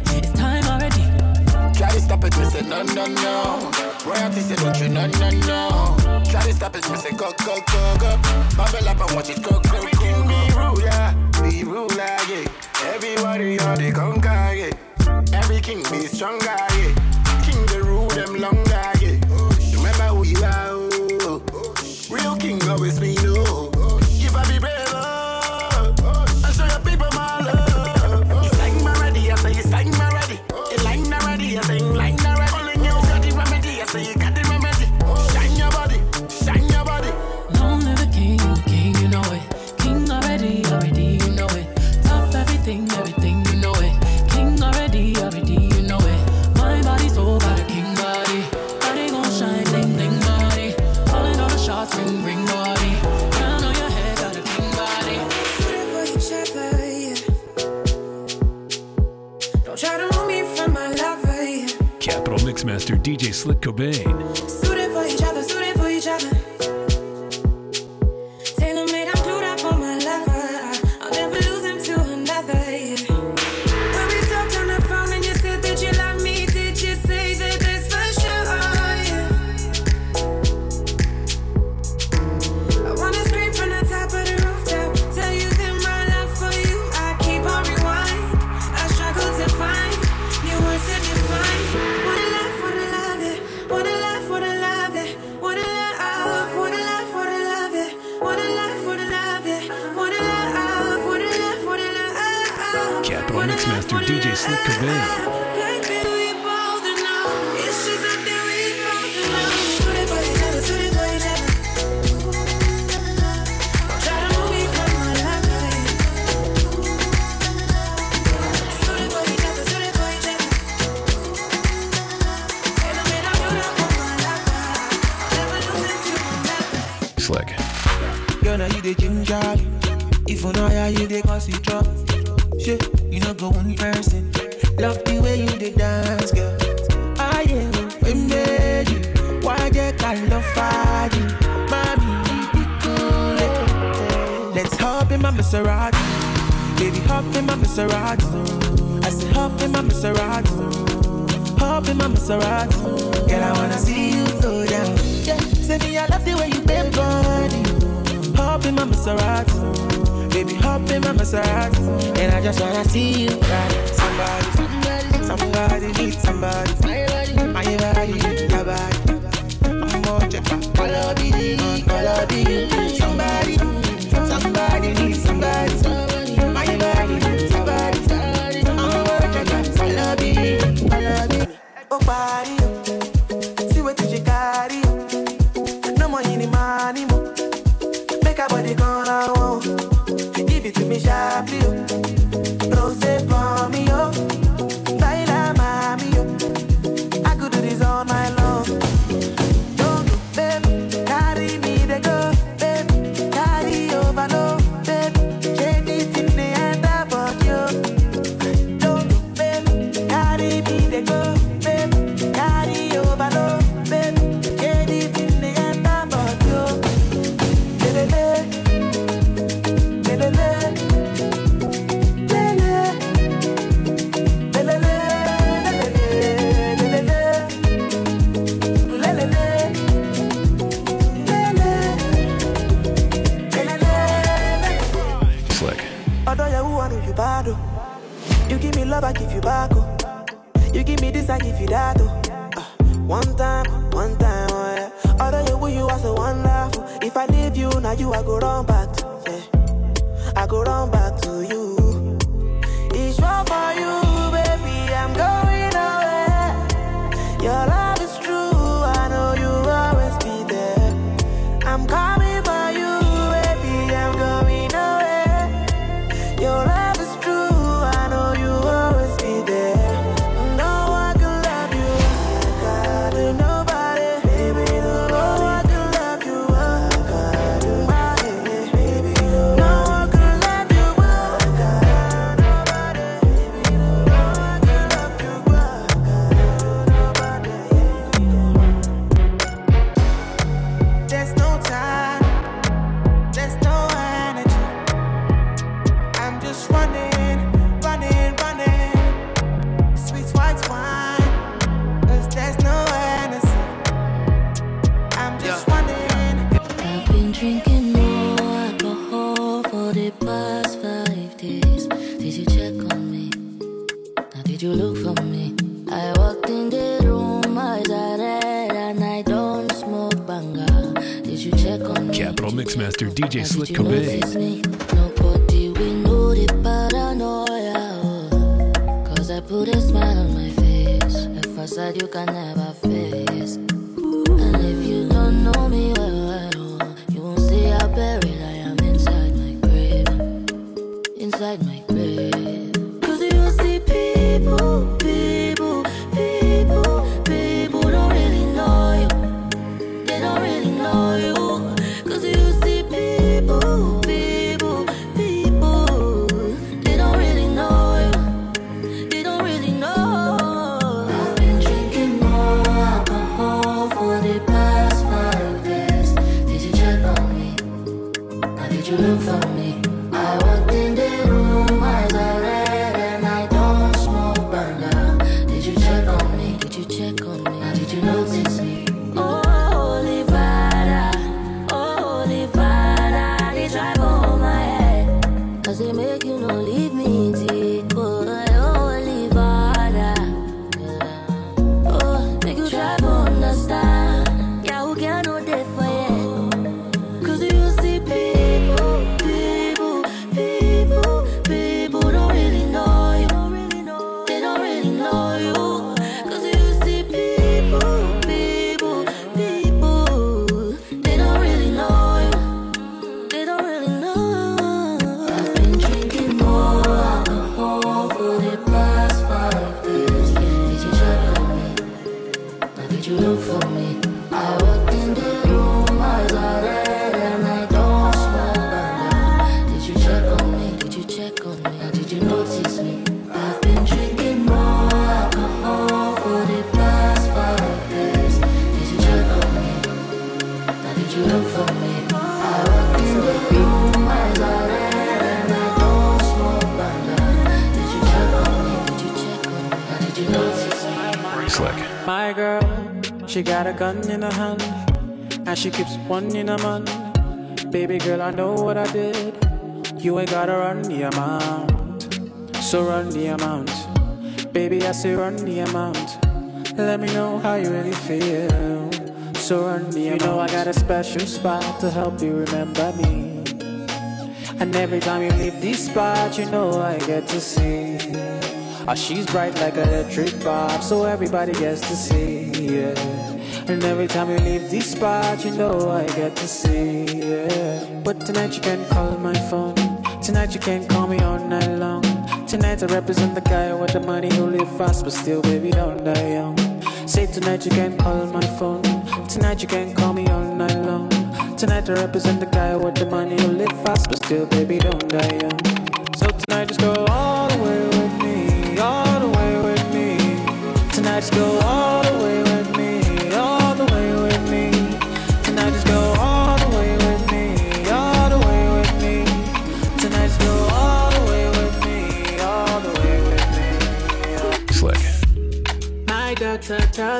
stop it, me say no, no, no. Royalty say don't you, no, no, no. Try to stop it, me say go, go, go, go. Bubble up and watch it go, go, go, go. Be ruler, be ruler, yeah. Everybody are the conquer, yeah. Every king be stronger, yeah. King the rule them longer, DJ Slick Cobain. somebody, somebody. Obviously, it. Gun in her hand, and she keeps one in her man. Baby girl, I know what I did. You ain't gotta run the amount, so run the amount. Baby, I say run the amount. Let me know how you really feel. So run the amount. You know I got a special spot to help you remember me. And every time you leave this spot, you know I get to see. Oh, she's bright like an electric bulb, so everybody gets to see. Yeah. And every time you leave this spot, you know I get to see. Yeah. But tonight you can call my phone. Tonight you can call me all night long. Tonight I represent the guy with the money who live fast, but still, baby, don't die young. Say tonight you can call my phone. Tonight you can call me all night long. Tonight I represent the guy with the money who live fast, but still, baby, don't die young. So tonight just go all the way with me, all the way with me. Tonight just go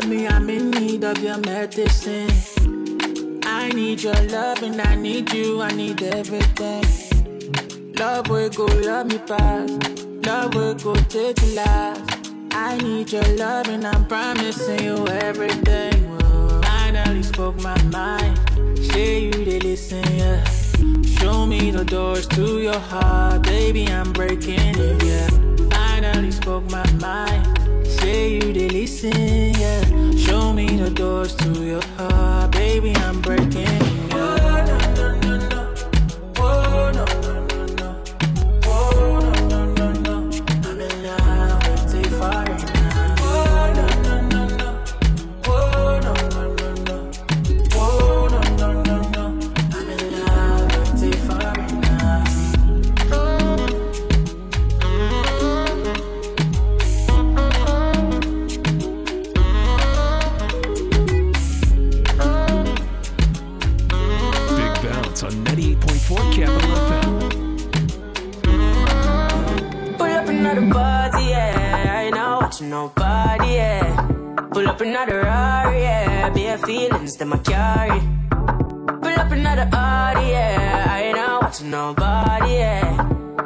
told me I'm in need of your medicine. I need your love and I need you, I need everything. Love will go love me past. Love will go take you last. I need your love and I'm promising you everything. Finally spoke my mind. Say you did listen, yeah. Show me the doors to your heart, baby. I'm breaking it, yeah. Finally spoke my mind. Say you did listen, yeah. Show me the doors to your heart, baby. I'm breaking feelings that I carry. Pull up another Audi, yeah. I ain't not watching nobody, yeah.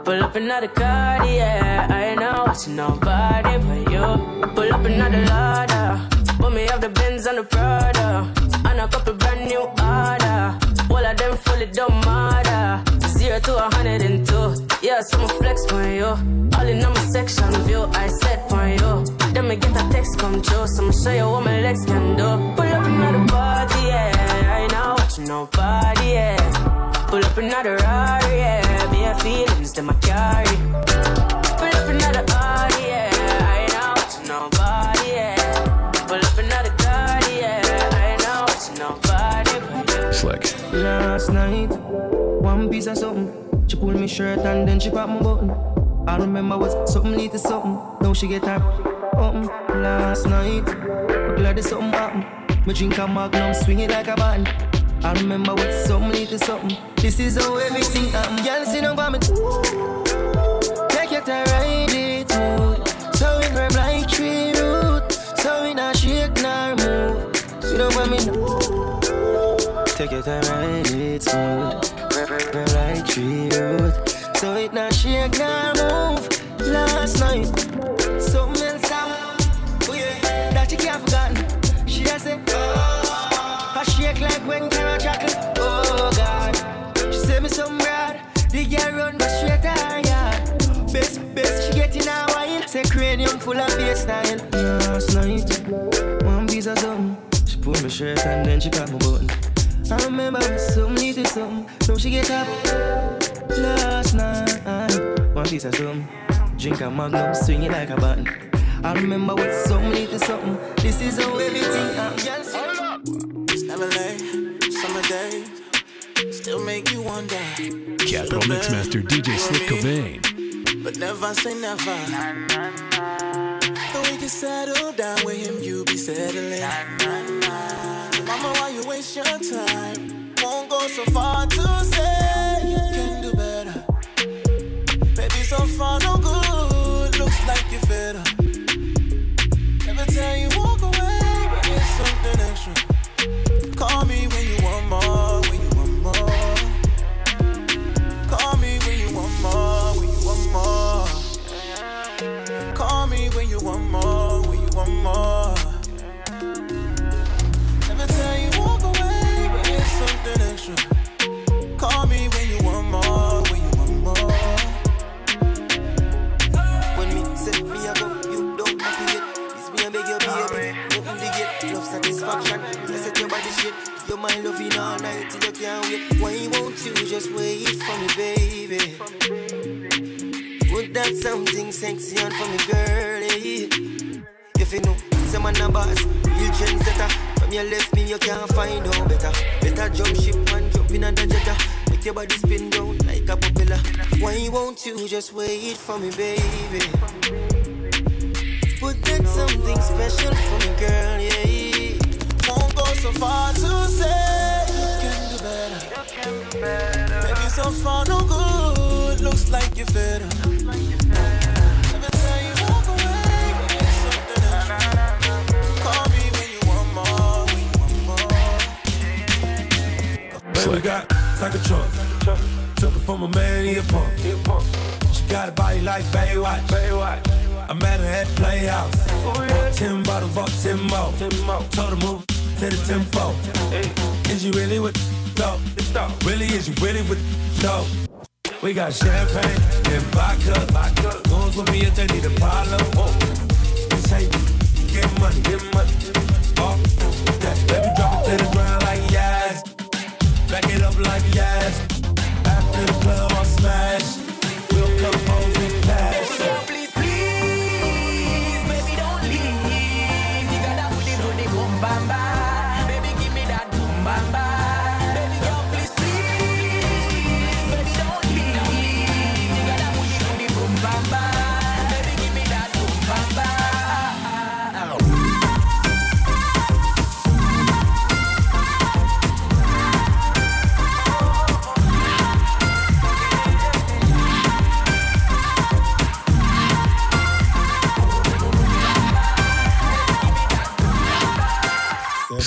Pull up another car, yeah. I ain't not watching nobody but you. Pull up another Lada. Put me off the Benz and the Prada. And a couple brand new order. All of them fully don't matter. Zero to a hundred and two. Yeah, so I'ma flex on you. All in on my section view, I set on you. Then me get a text come true, so I'ma show you what my legs can do. Pull up another party, yeah. I ain't not watching nobody, yeah. Pull up another Rari, yeah. Bare feelings that I carry. Pull up another party, yeah. I ain't not watching nobody, yeah. Pull up another car, yeah. I ain't not watching nobody. Slick. Last night, one piece of something. She pulled me shirt and then she popped my button. I remember was something lead to something. Now she get her something. Last night, I'm glad there's something happened. Me drink a magnum, swing it like a band. I remember what something lead to something. This is how everything happened. Girl, sit down by. Take your time, ride it smooth. So it rev like tree root. So we not shake nor move. Sit down by me. Take your time, ride it smooth. Rev like tree root. So it not shake nor move. Last night, something some broad. The girl run back straight to her. Best, best, she get in her wine. Say cranium full of style. Last night, one piece of something. She pulled my shirt and then she got my button. I remember when something needed something. So she get up last night. One piece of something. Drink a magnum, swing it like a button. I remember when something needed something. This is how everything happens. Make you wonder. Capital Mixmaster DJ Slick Cobain. But never say never. But we can settle down with him, you be settling. Mama, why you waste your time? Won't go so far to say you can do better. Baby, so far no good. My loving all night till you can't wait. Why won't you just wait for me, baby? Put that something sexy on for me, girl. eh? If you know, say man a boss, real trendsetter. From your left me, you can't find out better. Better jump ship and jump in under jetta. Make your body spin down like a propeller. Why won't you just wait for me, baby? Put that something special for me, girl, yeah. Won't go so far to say you can do better. Maybe so far no good. Looks like you're fed up. Every time you walk away, it's something else. Call me when you want more. When you want more. Baby got like a truck. Took it from a man, he a punk. She got a body like Baywatch. I met her at Playhouse. Bought ten bottles, bought ten more. Told her move to the tempo. Is you really with dope? Really, is you really with dope? We got champagne and vodka. Goons with me if they need a problem. Say, get money, get money. Oh, that baby drop it to the ground like yes. Back it up like yes.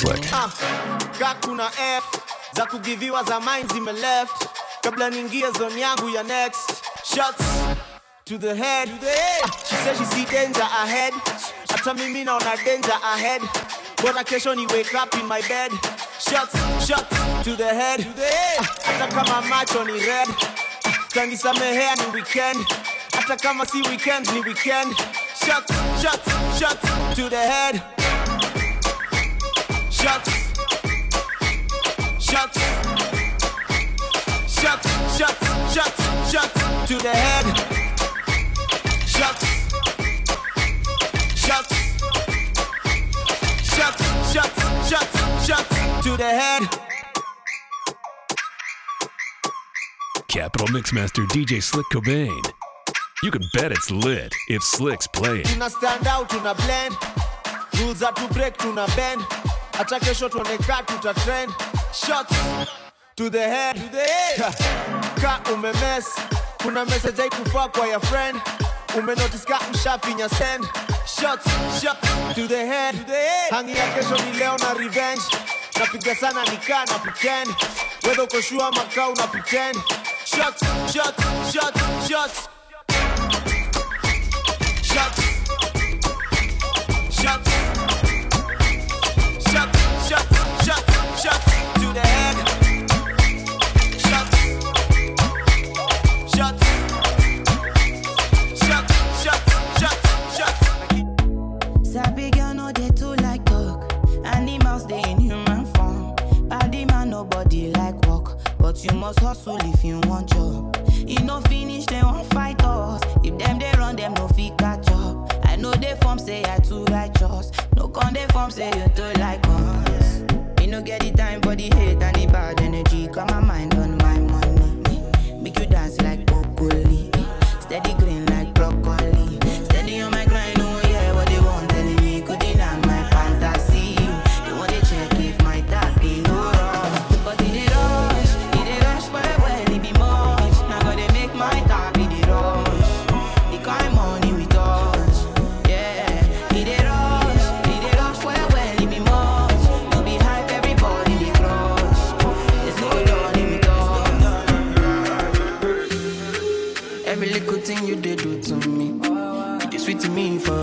Slick. Ah, ka kuna f za kugiviwa za mine zime left. Kabla niingie zone yangu ya next. Shots to the head. Ah, she said she see danger ahead. Hata mimi naona danger ahead. Bora kesho ni wake up in my bed. Shots shots to the head. Ah, hata kama macho ni red. Tanisamehea ni weekend? Hata kama si weekend ni weekend. Shots shots shots to the head Shots. Shots. Shots. Shots. Shots. Shots to the head. Shots. Shots. Shots. Shots. Shots. Shots to the head. Capital Mixmaster DJ Slick Cobain. You can bet it's lit if Slick's playing. Tuna stand out, tuna blend. Rules are to break, tuna bend. Hata kesho tuoneka tuta trend. Shots to the head. To the head. Ka umemes. Kuna message haikufaa kwa ya friend. Umenotice ka mshafinya send. Shots, shots to the head. To the head. Hangi ya kesho ni leo na revenge. Napiga sana nikaa na pretend. Whether uko sure ama una pretend. Shots, shots, shots. Shots. Shots. You must hustle if you want job. E no finish dem wan fight us. If them they run dem no fit catch up. I know dey form say I too righteous. No con dey form say you too like us. Me no get the time for the hate and the bad energy. Got my mind on my money. Make you dance like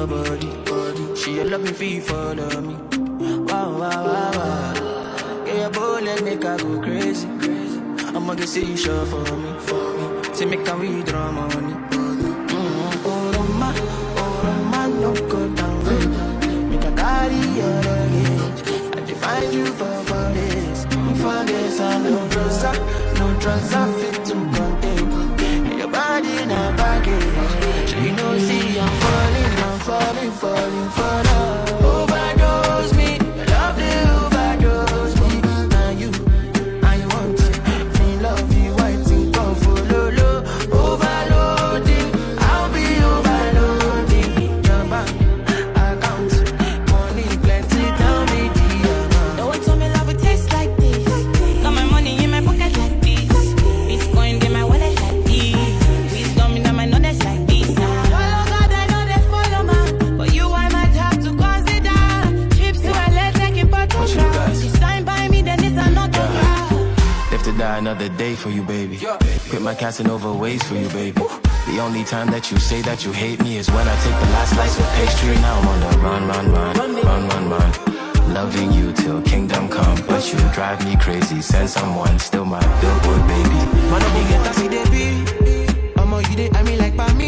body. She a love me fee follow me. Wow, wow, wow, wow. your boy, let make I go crazy. I'ma get see you sure for me. Say make a we draw money. Mm-hmm. Oh, Roma, oh, Roma, no go down. Make can carry your luggage. I define you for for this. For this, I no drugs, no drugs, I feel. another day for you, baby. Quit my Casanova ways for you, baby. The only time that you say that you hate me is when I take the last slice of pastry. Now I'm on the run, run, run, run, run, run. Loving you till kingdom come, but you drive me crazy. Send someone, still my billboard baby. Man, I'm get that I'm you, I mean like by me.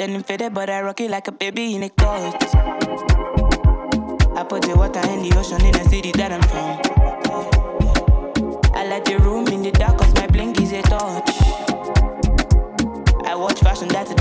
denim fitted, but I rock it like a baby in a cult. I put the water in the ocean in the city that I'm from. I light the room in the dark cause my blink is a torch. I watch fashion that's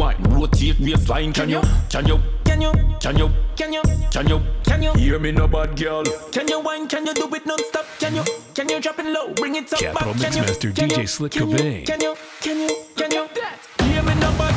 you? Can you wine? Rotate waistline? Can you? Can you? Can you? Can you? Can you? Can you? Can you? Hear me, no bad girl. Can you wine? Can you do it non-stop? Can you? Can you drop it low? Bring it up Capital back? Can you? Mixmaster Can DJ you? Slick Can you? Cobain. Can you? Can you? Can you? Hear me now, bad girl. Bad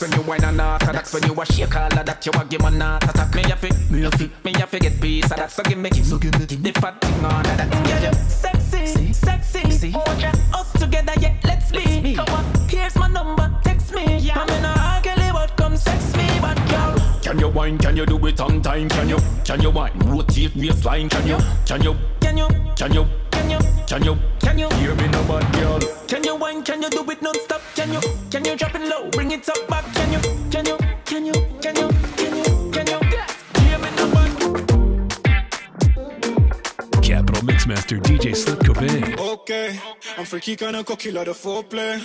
Attack when you whine and heart attacks when you a shake all of that you a give man heart attack me have to me have to me have to get peace of that so give me so give me the fat thing on that Girl, you sexy, sexy. Watch us together, yeah, let's be. Come on, here's my number, text me. I'm in a ugly, but come sex me, but girl. Can you wine? Can you do it on time? Can you? Can you wine? Rotate waistline? Can you? Can you? Can you? Can you? Can you? Can you? Can you? Hear me, no bad girl. Can you wine? Can you do it non-stop? Can you? Can you drop it low? Bring it up back? Can you? Can you? Can you? Can you? Can you? Can you? Hear me now, bad Capital Mixmaster DJ Slick Cobain. Okay, I'm freaky, kinda cocky, lot of foreplay.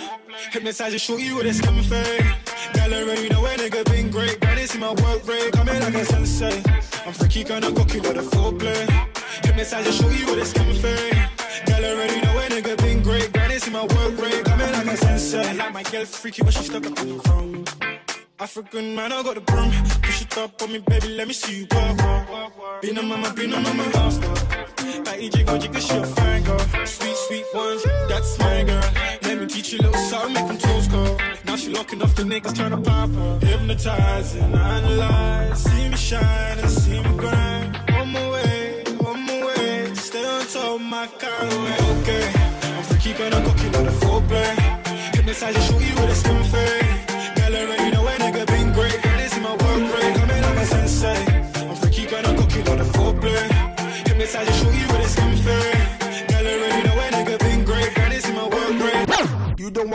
Hypnotize you, shoot you with a skin fade. Girl, already know when nigga been great. Granny see my work rate, coming like a sensei. I'm freaky, kinda cocky, lot of foreplay. Hypnotize you, shoot you with a skin fade. Girl, already know when nigga been great. Granny see my work rate, coming like a sensei. Like my girl freaky, but she stuck up in the phone. African man, I got the broom. Push it up on me, baby, let me see you work. work. Be no mama, be no mama, house girl. Like EJ go, jigga, she a fine girl. Sweet, sweet ones, that's my girl. Let me teach you a little something, make them toes go. Now she looking off the niggas, trying to pop her. Hypnotizing, analyze. See me shine and see me grind. On on my way. Of my car, way. Okay, I'm freaky, gonna go kill all the foreplay. Hypnotize you, shoot you with a skin fade.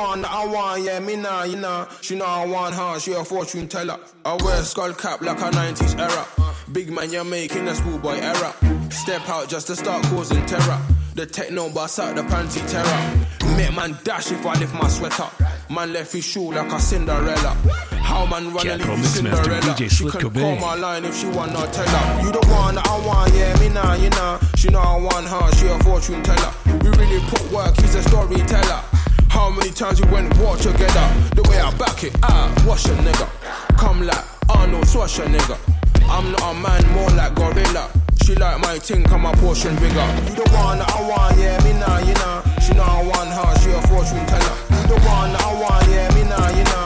One that I want, yeah, me nah, you know. She know I want her, she a fortune teller. I wear skull cap like a 90s era. Big man, you're making a schoolboy error. Step out just to start causing terror. The techno bust out the panty terror. Make man dash if I lift my sweater. Man left his shoe like a Cinderella. How man run and Capital leave Cinderella. DJ She can call my line if she want no teller. You the one that I want, yeah, me nah, you know. She know I want her, she a fortune teller. We really put work, he's a storyteller. How many times we went war together? The way I back it, ah, wash a nigga. Come like Arnold Schwarzenegger. I'm not a man, more like gorilla. She like my ting, come my portion bigger. You the one that I want, yeah, me nah, you know. She know I want her, she a fortune teller. You the one that I want, yeah, me nah, you know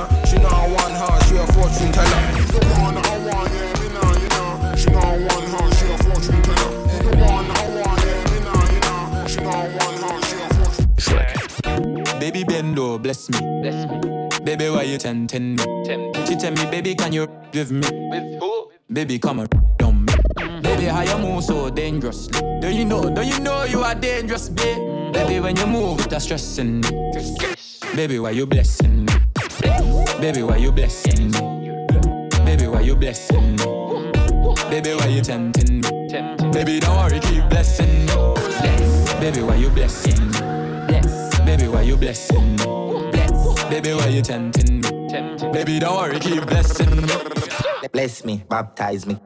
you tempting me? She tell me, baby, can you with me? With who? Baby, come and on me. Baby, how you move so dangerously? Do you know? Do you know you are dangerous, babe? Baby, when you move, that's stressing me. Baby, why you blessing me? Baby, why you blessing me? Baby, why you blessing me? Baby, why you tempting me? Baby, don't worry, keep blessing me. Baby, why you blessing me? Baby, why you blessing me? Baby, why you tempting me? Baby, don't worry, keep blessing me. Bless me, baptize me.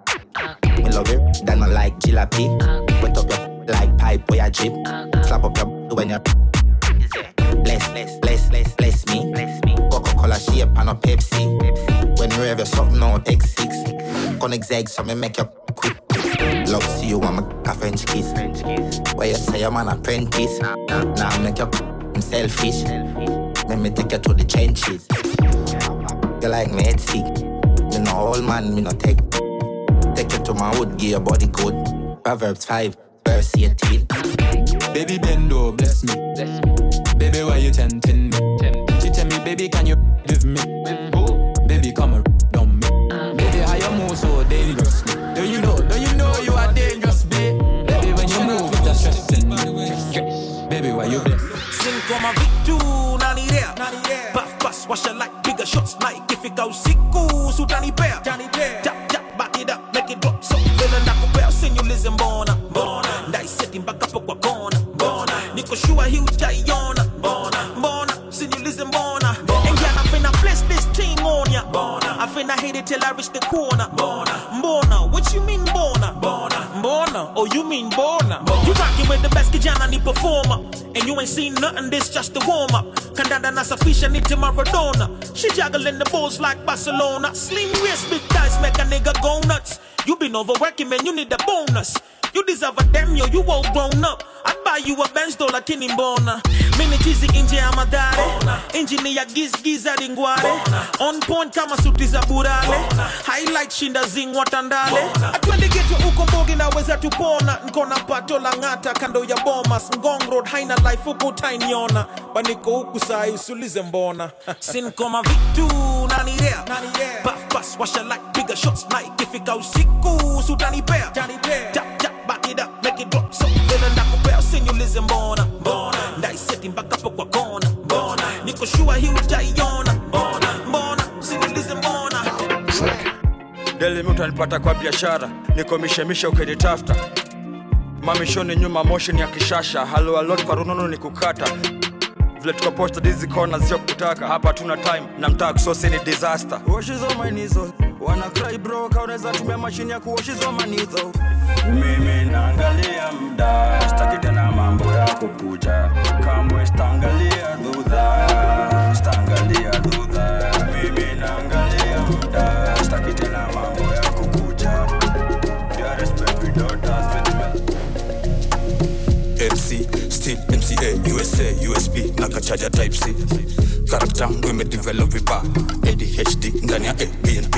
Me love it, then I like jalopy. Wet up your like pipe where you drip. Slap up your when you bless, bless, bless, bless, bless me. Coca Cola shape and a Pepsi. When you have your something on, take six. Connect zag, so me make you quick. Love see you, I'm a French kiss. Where you say I'm an apprentice. Now make you selfish. selfish. Let me take you to the trenches. You like me head sick. Me no old man, me no take. Take you to my wood, give your body good. Proverbs 5, verse 18. Baby Bendo, bless me. Bless me. Baby, why you tempting me? She tell me, baby, can you give me? Baby, come around me. Maybe I almost already trust me Do you know do you know you are in your spit Baby, Puff bus like bigger shots like if it goes siku sutanipea Tap tap back it up make it drop. So vile nakupea sinyulize mbona ndaiseti mpaka po kwa kona bona niko sure hii utaiona you sinyulize mbona and yeah I finna bless this thing on ya. Bona. I finna hit it till I reach the corner. Mbona what you mean mbona mbona oh you mean mbona you rocking with the best kijana ni performer. And you ain't seen nothing this just a warm up. Kandanda nasafisha niti Maradona. She juggling the balls like Barcelona. Slim waist big thighs make a nigga go nuts. You been overworking man you need a bonus you deserve a damn yo, you all grown up. I'd buy you a Benz though lakini mbona Mini chizi nje ya madare ya giz giza ringware On point kama suti za burale. Highlight shinda zingwa tandale Atwende getu uko mbogi naweza tupona Nkona pato la ngata kando ya bomas Ngong road haina life huku utainiona Baniko huku sai usulize mbona Sin koma vitu nanirea Puff pass washa like bigger shots. Like Ifika usiku sutanipea Tap nakupea mbona mbona? Ndaiseti mpaka po kwa kona niko shua hii utaiona mbona? Sinyulize mbona. Deli mi utanipata kwa biashara nikomishemisha ukinitafuta. Mamishoni nyuma motion ya kishasha haloalot kwa rununu ni kukata. Vile tukaposta dizi kona sio kutaka. Hapa tuna time na mtaa kusosi ni disaster. Washizo wana cry bro kaunaweza tumia mashine ya kuwashizo manizo mimi naangalia mda staki tena mambo ya kupuja kamwe stangalia dhudha stangalia dhudha mimi naangalia mda staki tena mambo ya kupuja Dearest baby daughters with me MC, still MCA, USA, USB, nakachaja type C. Karakta yangu imedevelop vibaya, ADHD ndani ya ABNB.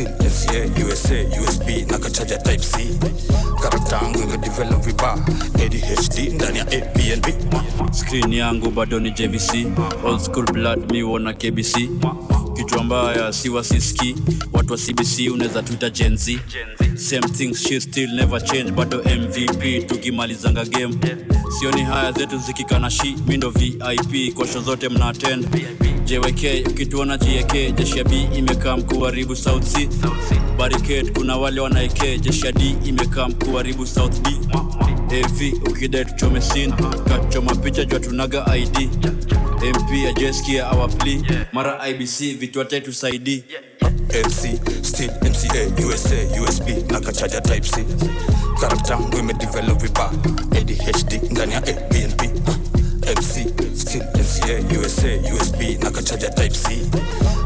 MC, FCA USA, USB, nakachaja type C. Karakta yangu imedevelop vipa ADHD ndani ya ABNB. screen yangu bado ni jvc old school blood mi wona kbc kichwa mbaya si wasiski watu wa cbc unaweza tuita genz same things she still never change bado mvp tukimalizanga game. Sioni haya zetu zikikana shi mi ndo vip kosho zote mna attend jwk ukituona JK jeshi imekaa mkuharibu south c barricade kuna wale wanaeke jeshi d imekaa mkuharibu south b av ukidai tuchome sin kachoma picha jua tunaga id mp ajeskia awapli mara ibc vitu ataitusaidi MC, Steel MCA, USA, USB, nakachaja type C. Karakta yangu imedevelop vibaya, ADHD ndani ya ABNB. MC, still MCA, eh, USA, USB, nakachaja type C.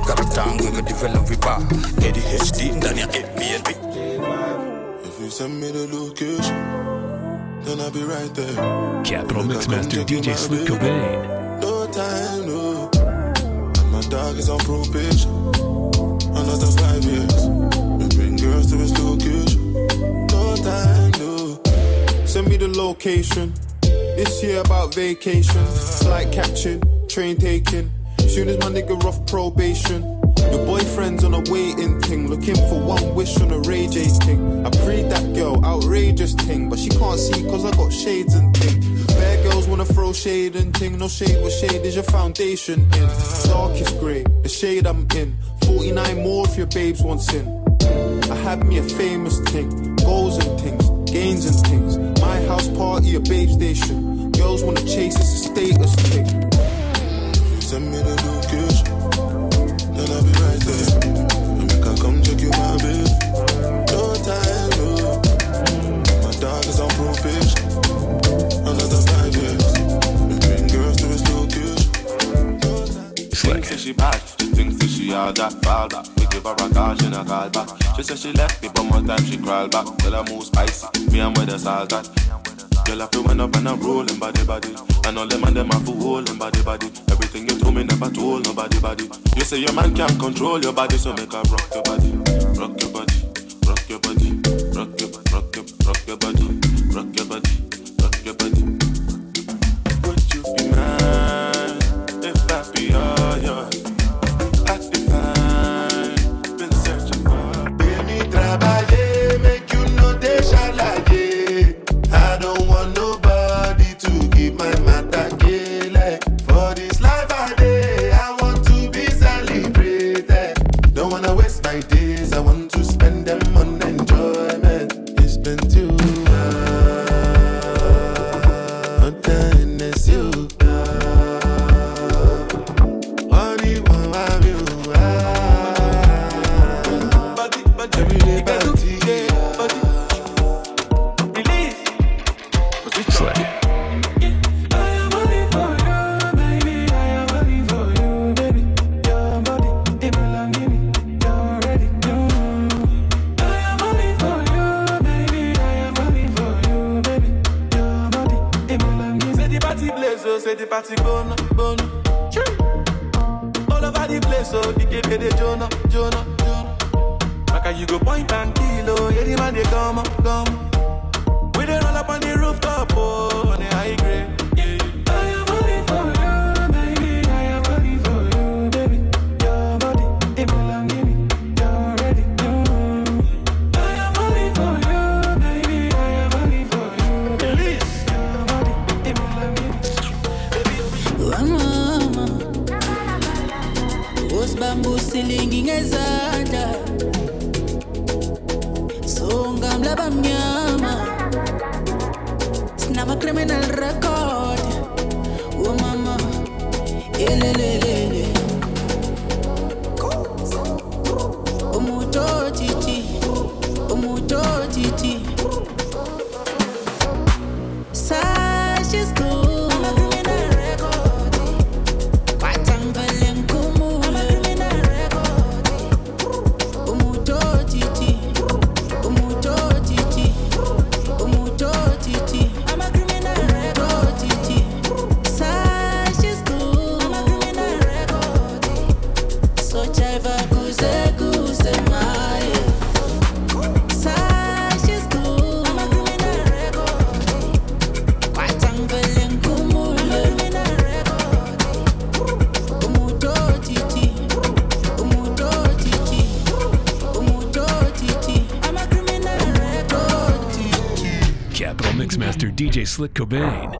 Karakta yangu imedevelop vibaya, ADHD ndani ya ABNB. If you send me the location, then I'll be right there. Capital Mixmaster DJ Slick Cobain. No time, no. And my dog is on probation. Another five years. We bring girls to his location. No time, no. Send me the location. This year about vacation. Flight catching, train taking. Soon as my nigga off probation. Your boyfriend's on a waiting thing, looking for one wish on a Ray J thing. I prayed that girl, outrageous thing, but she can't see cause I got shades and thing. Bad girls wanna throw shade and ting, no shade, what shade is your foundation in? Darkest grey, the shade I'm in. 49 more if your babes want sin. I had me a famous thing, goals and things, gains and things. My house party, a babe station girls wanna chase, it's a status thing. Send me the location, I'll be right there. And can come check you babe. No time, no. My dog is on probation. Another five years. We bring girls to his location. No time. She bad, thinks she all that, give her a call, she not call back. She said she left me, but time she back. Tell her move spicy, me and. Girl, I feel when up and I'm rolling body body. And all them and them I feel holding body body. Everything you told me never told nobody body. You say your man can't control your body, so make her rock your body, rock your body, rock your body, rock your rock your rock your body, rock your body. Slick Cobain,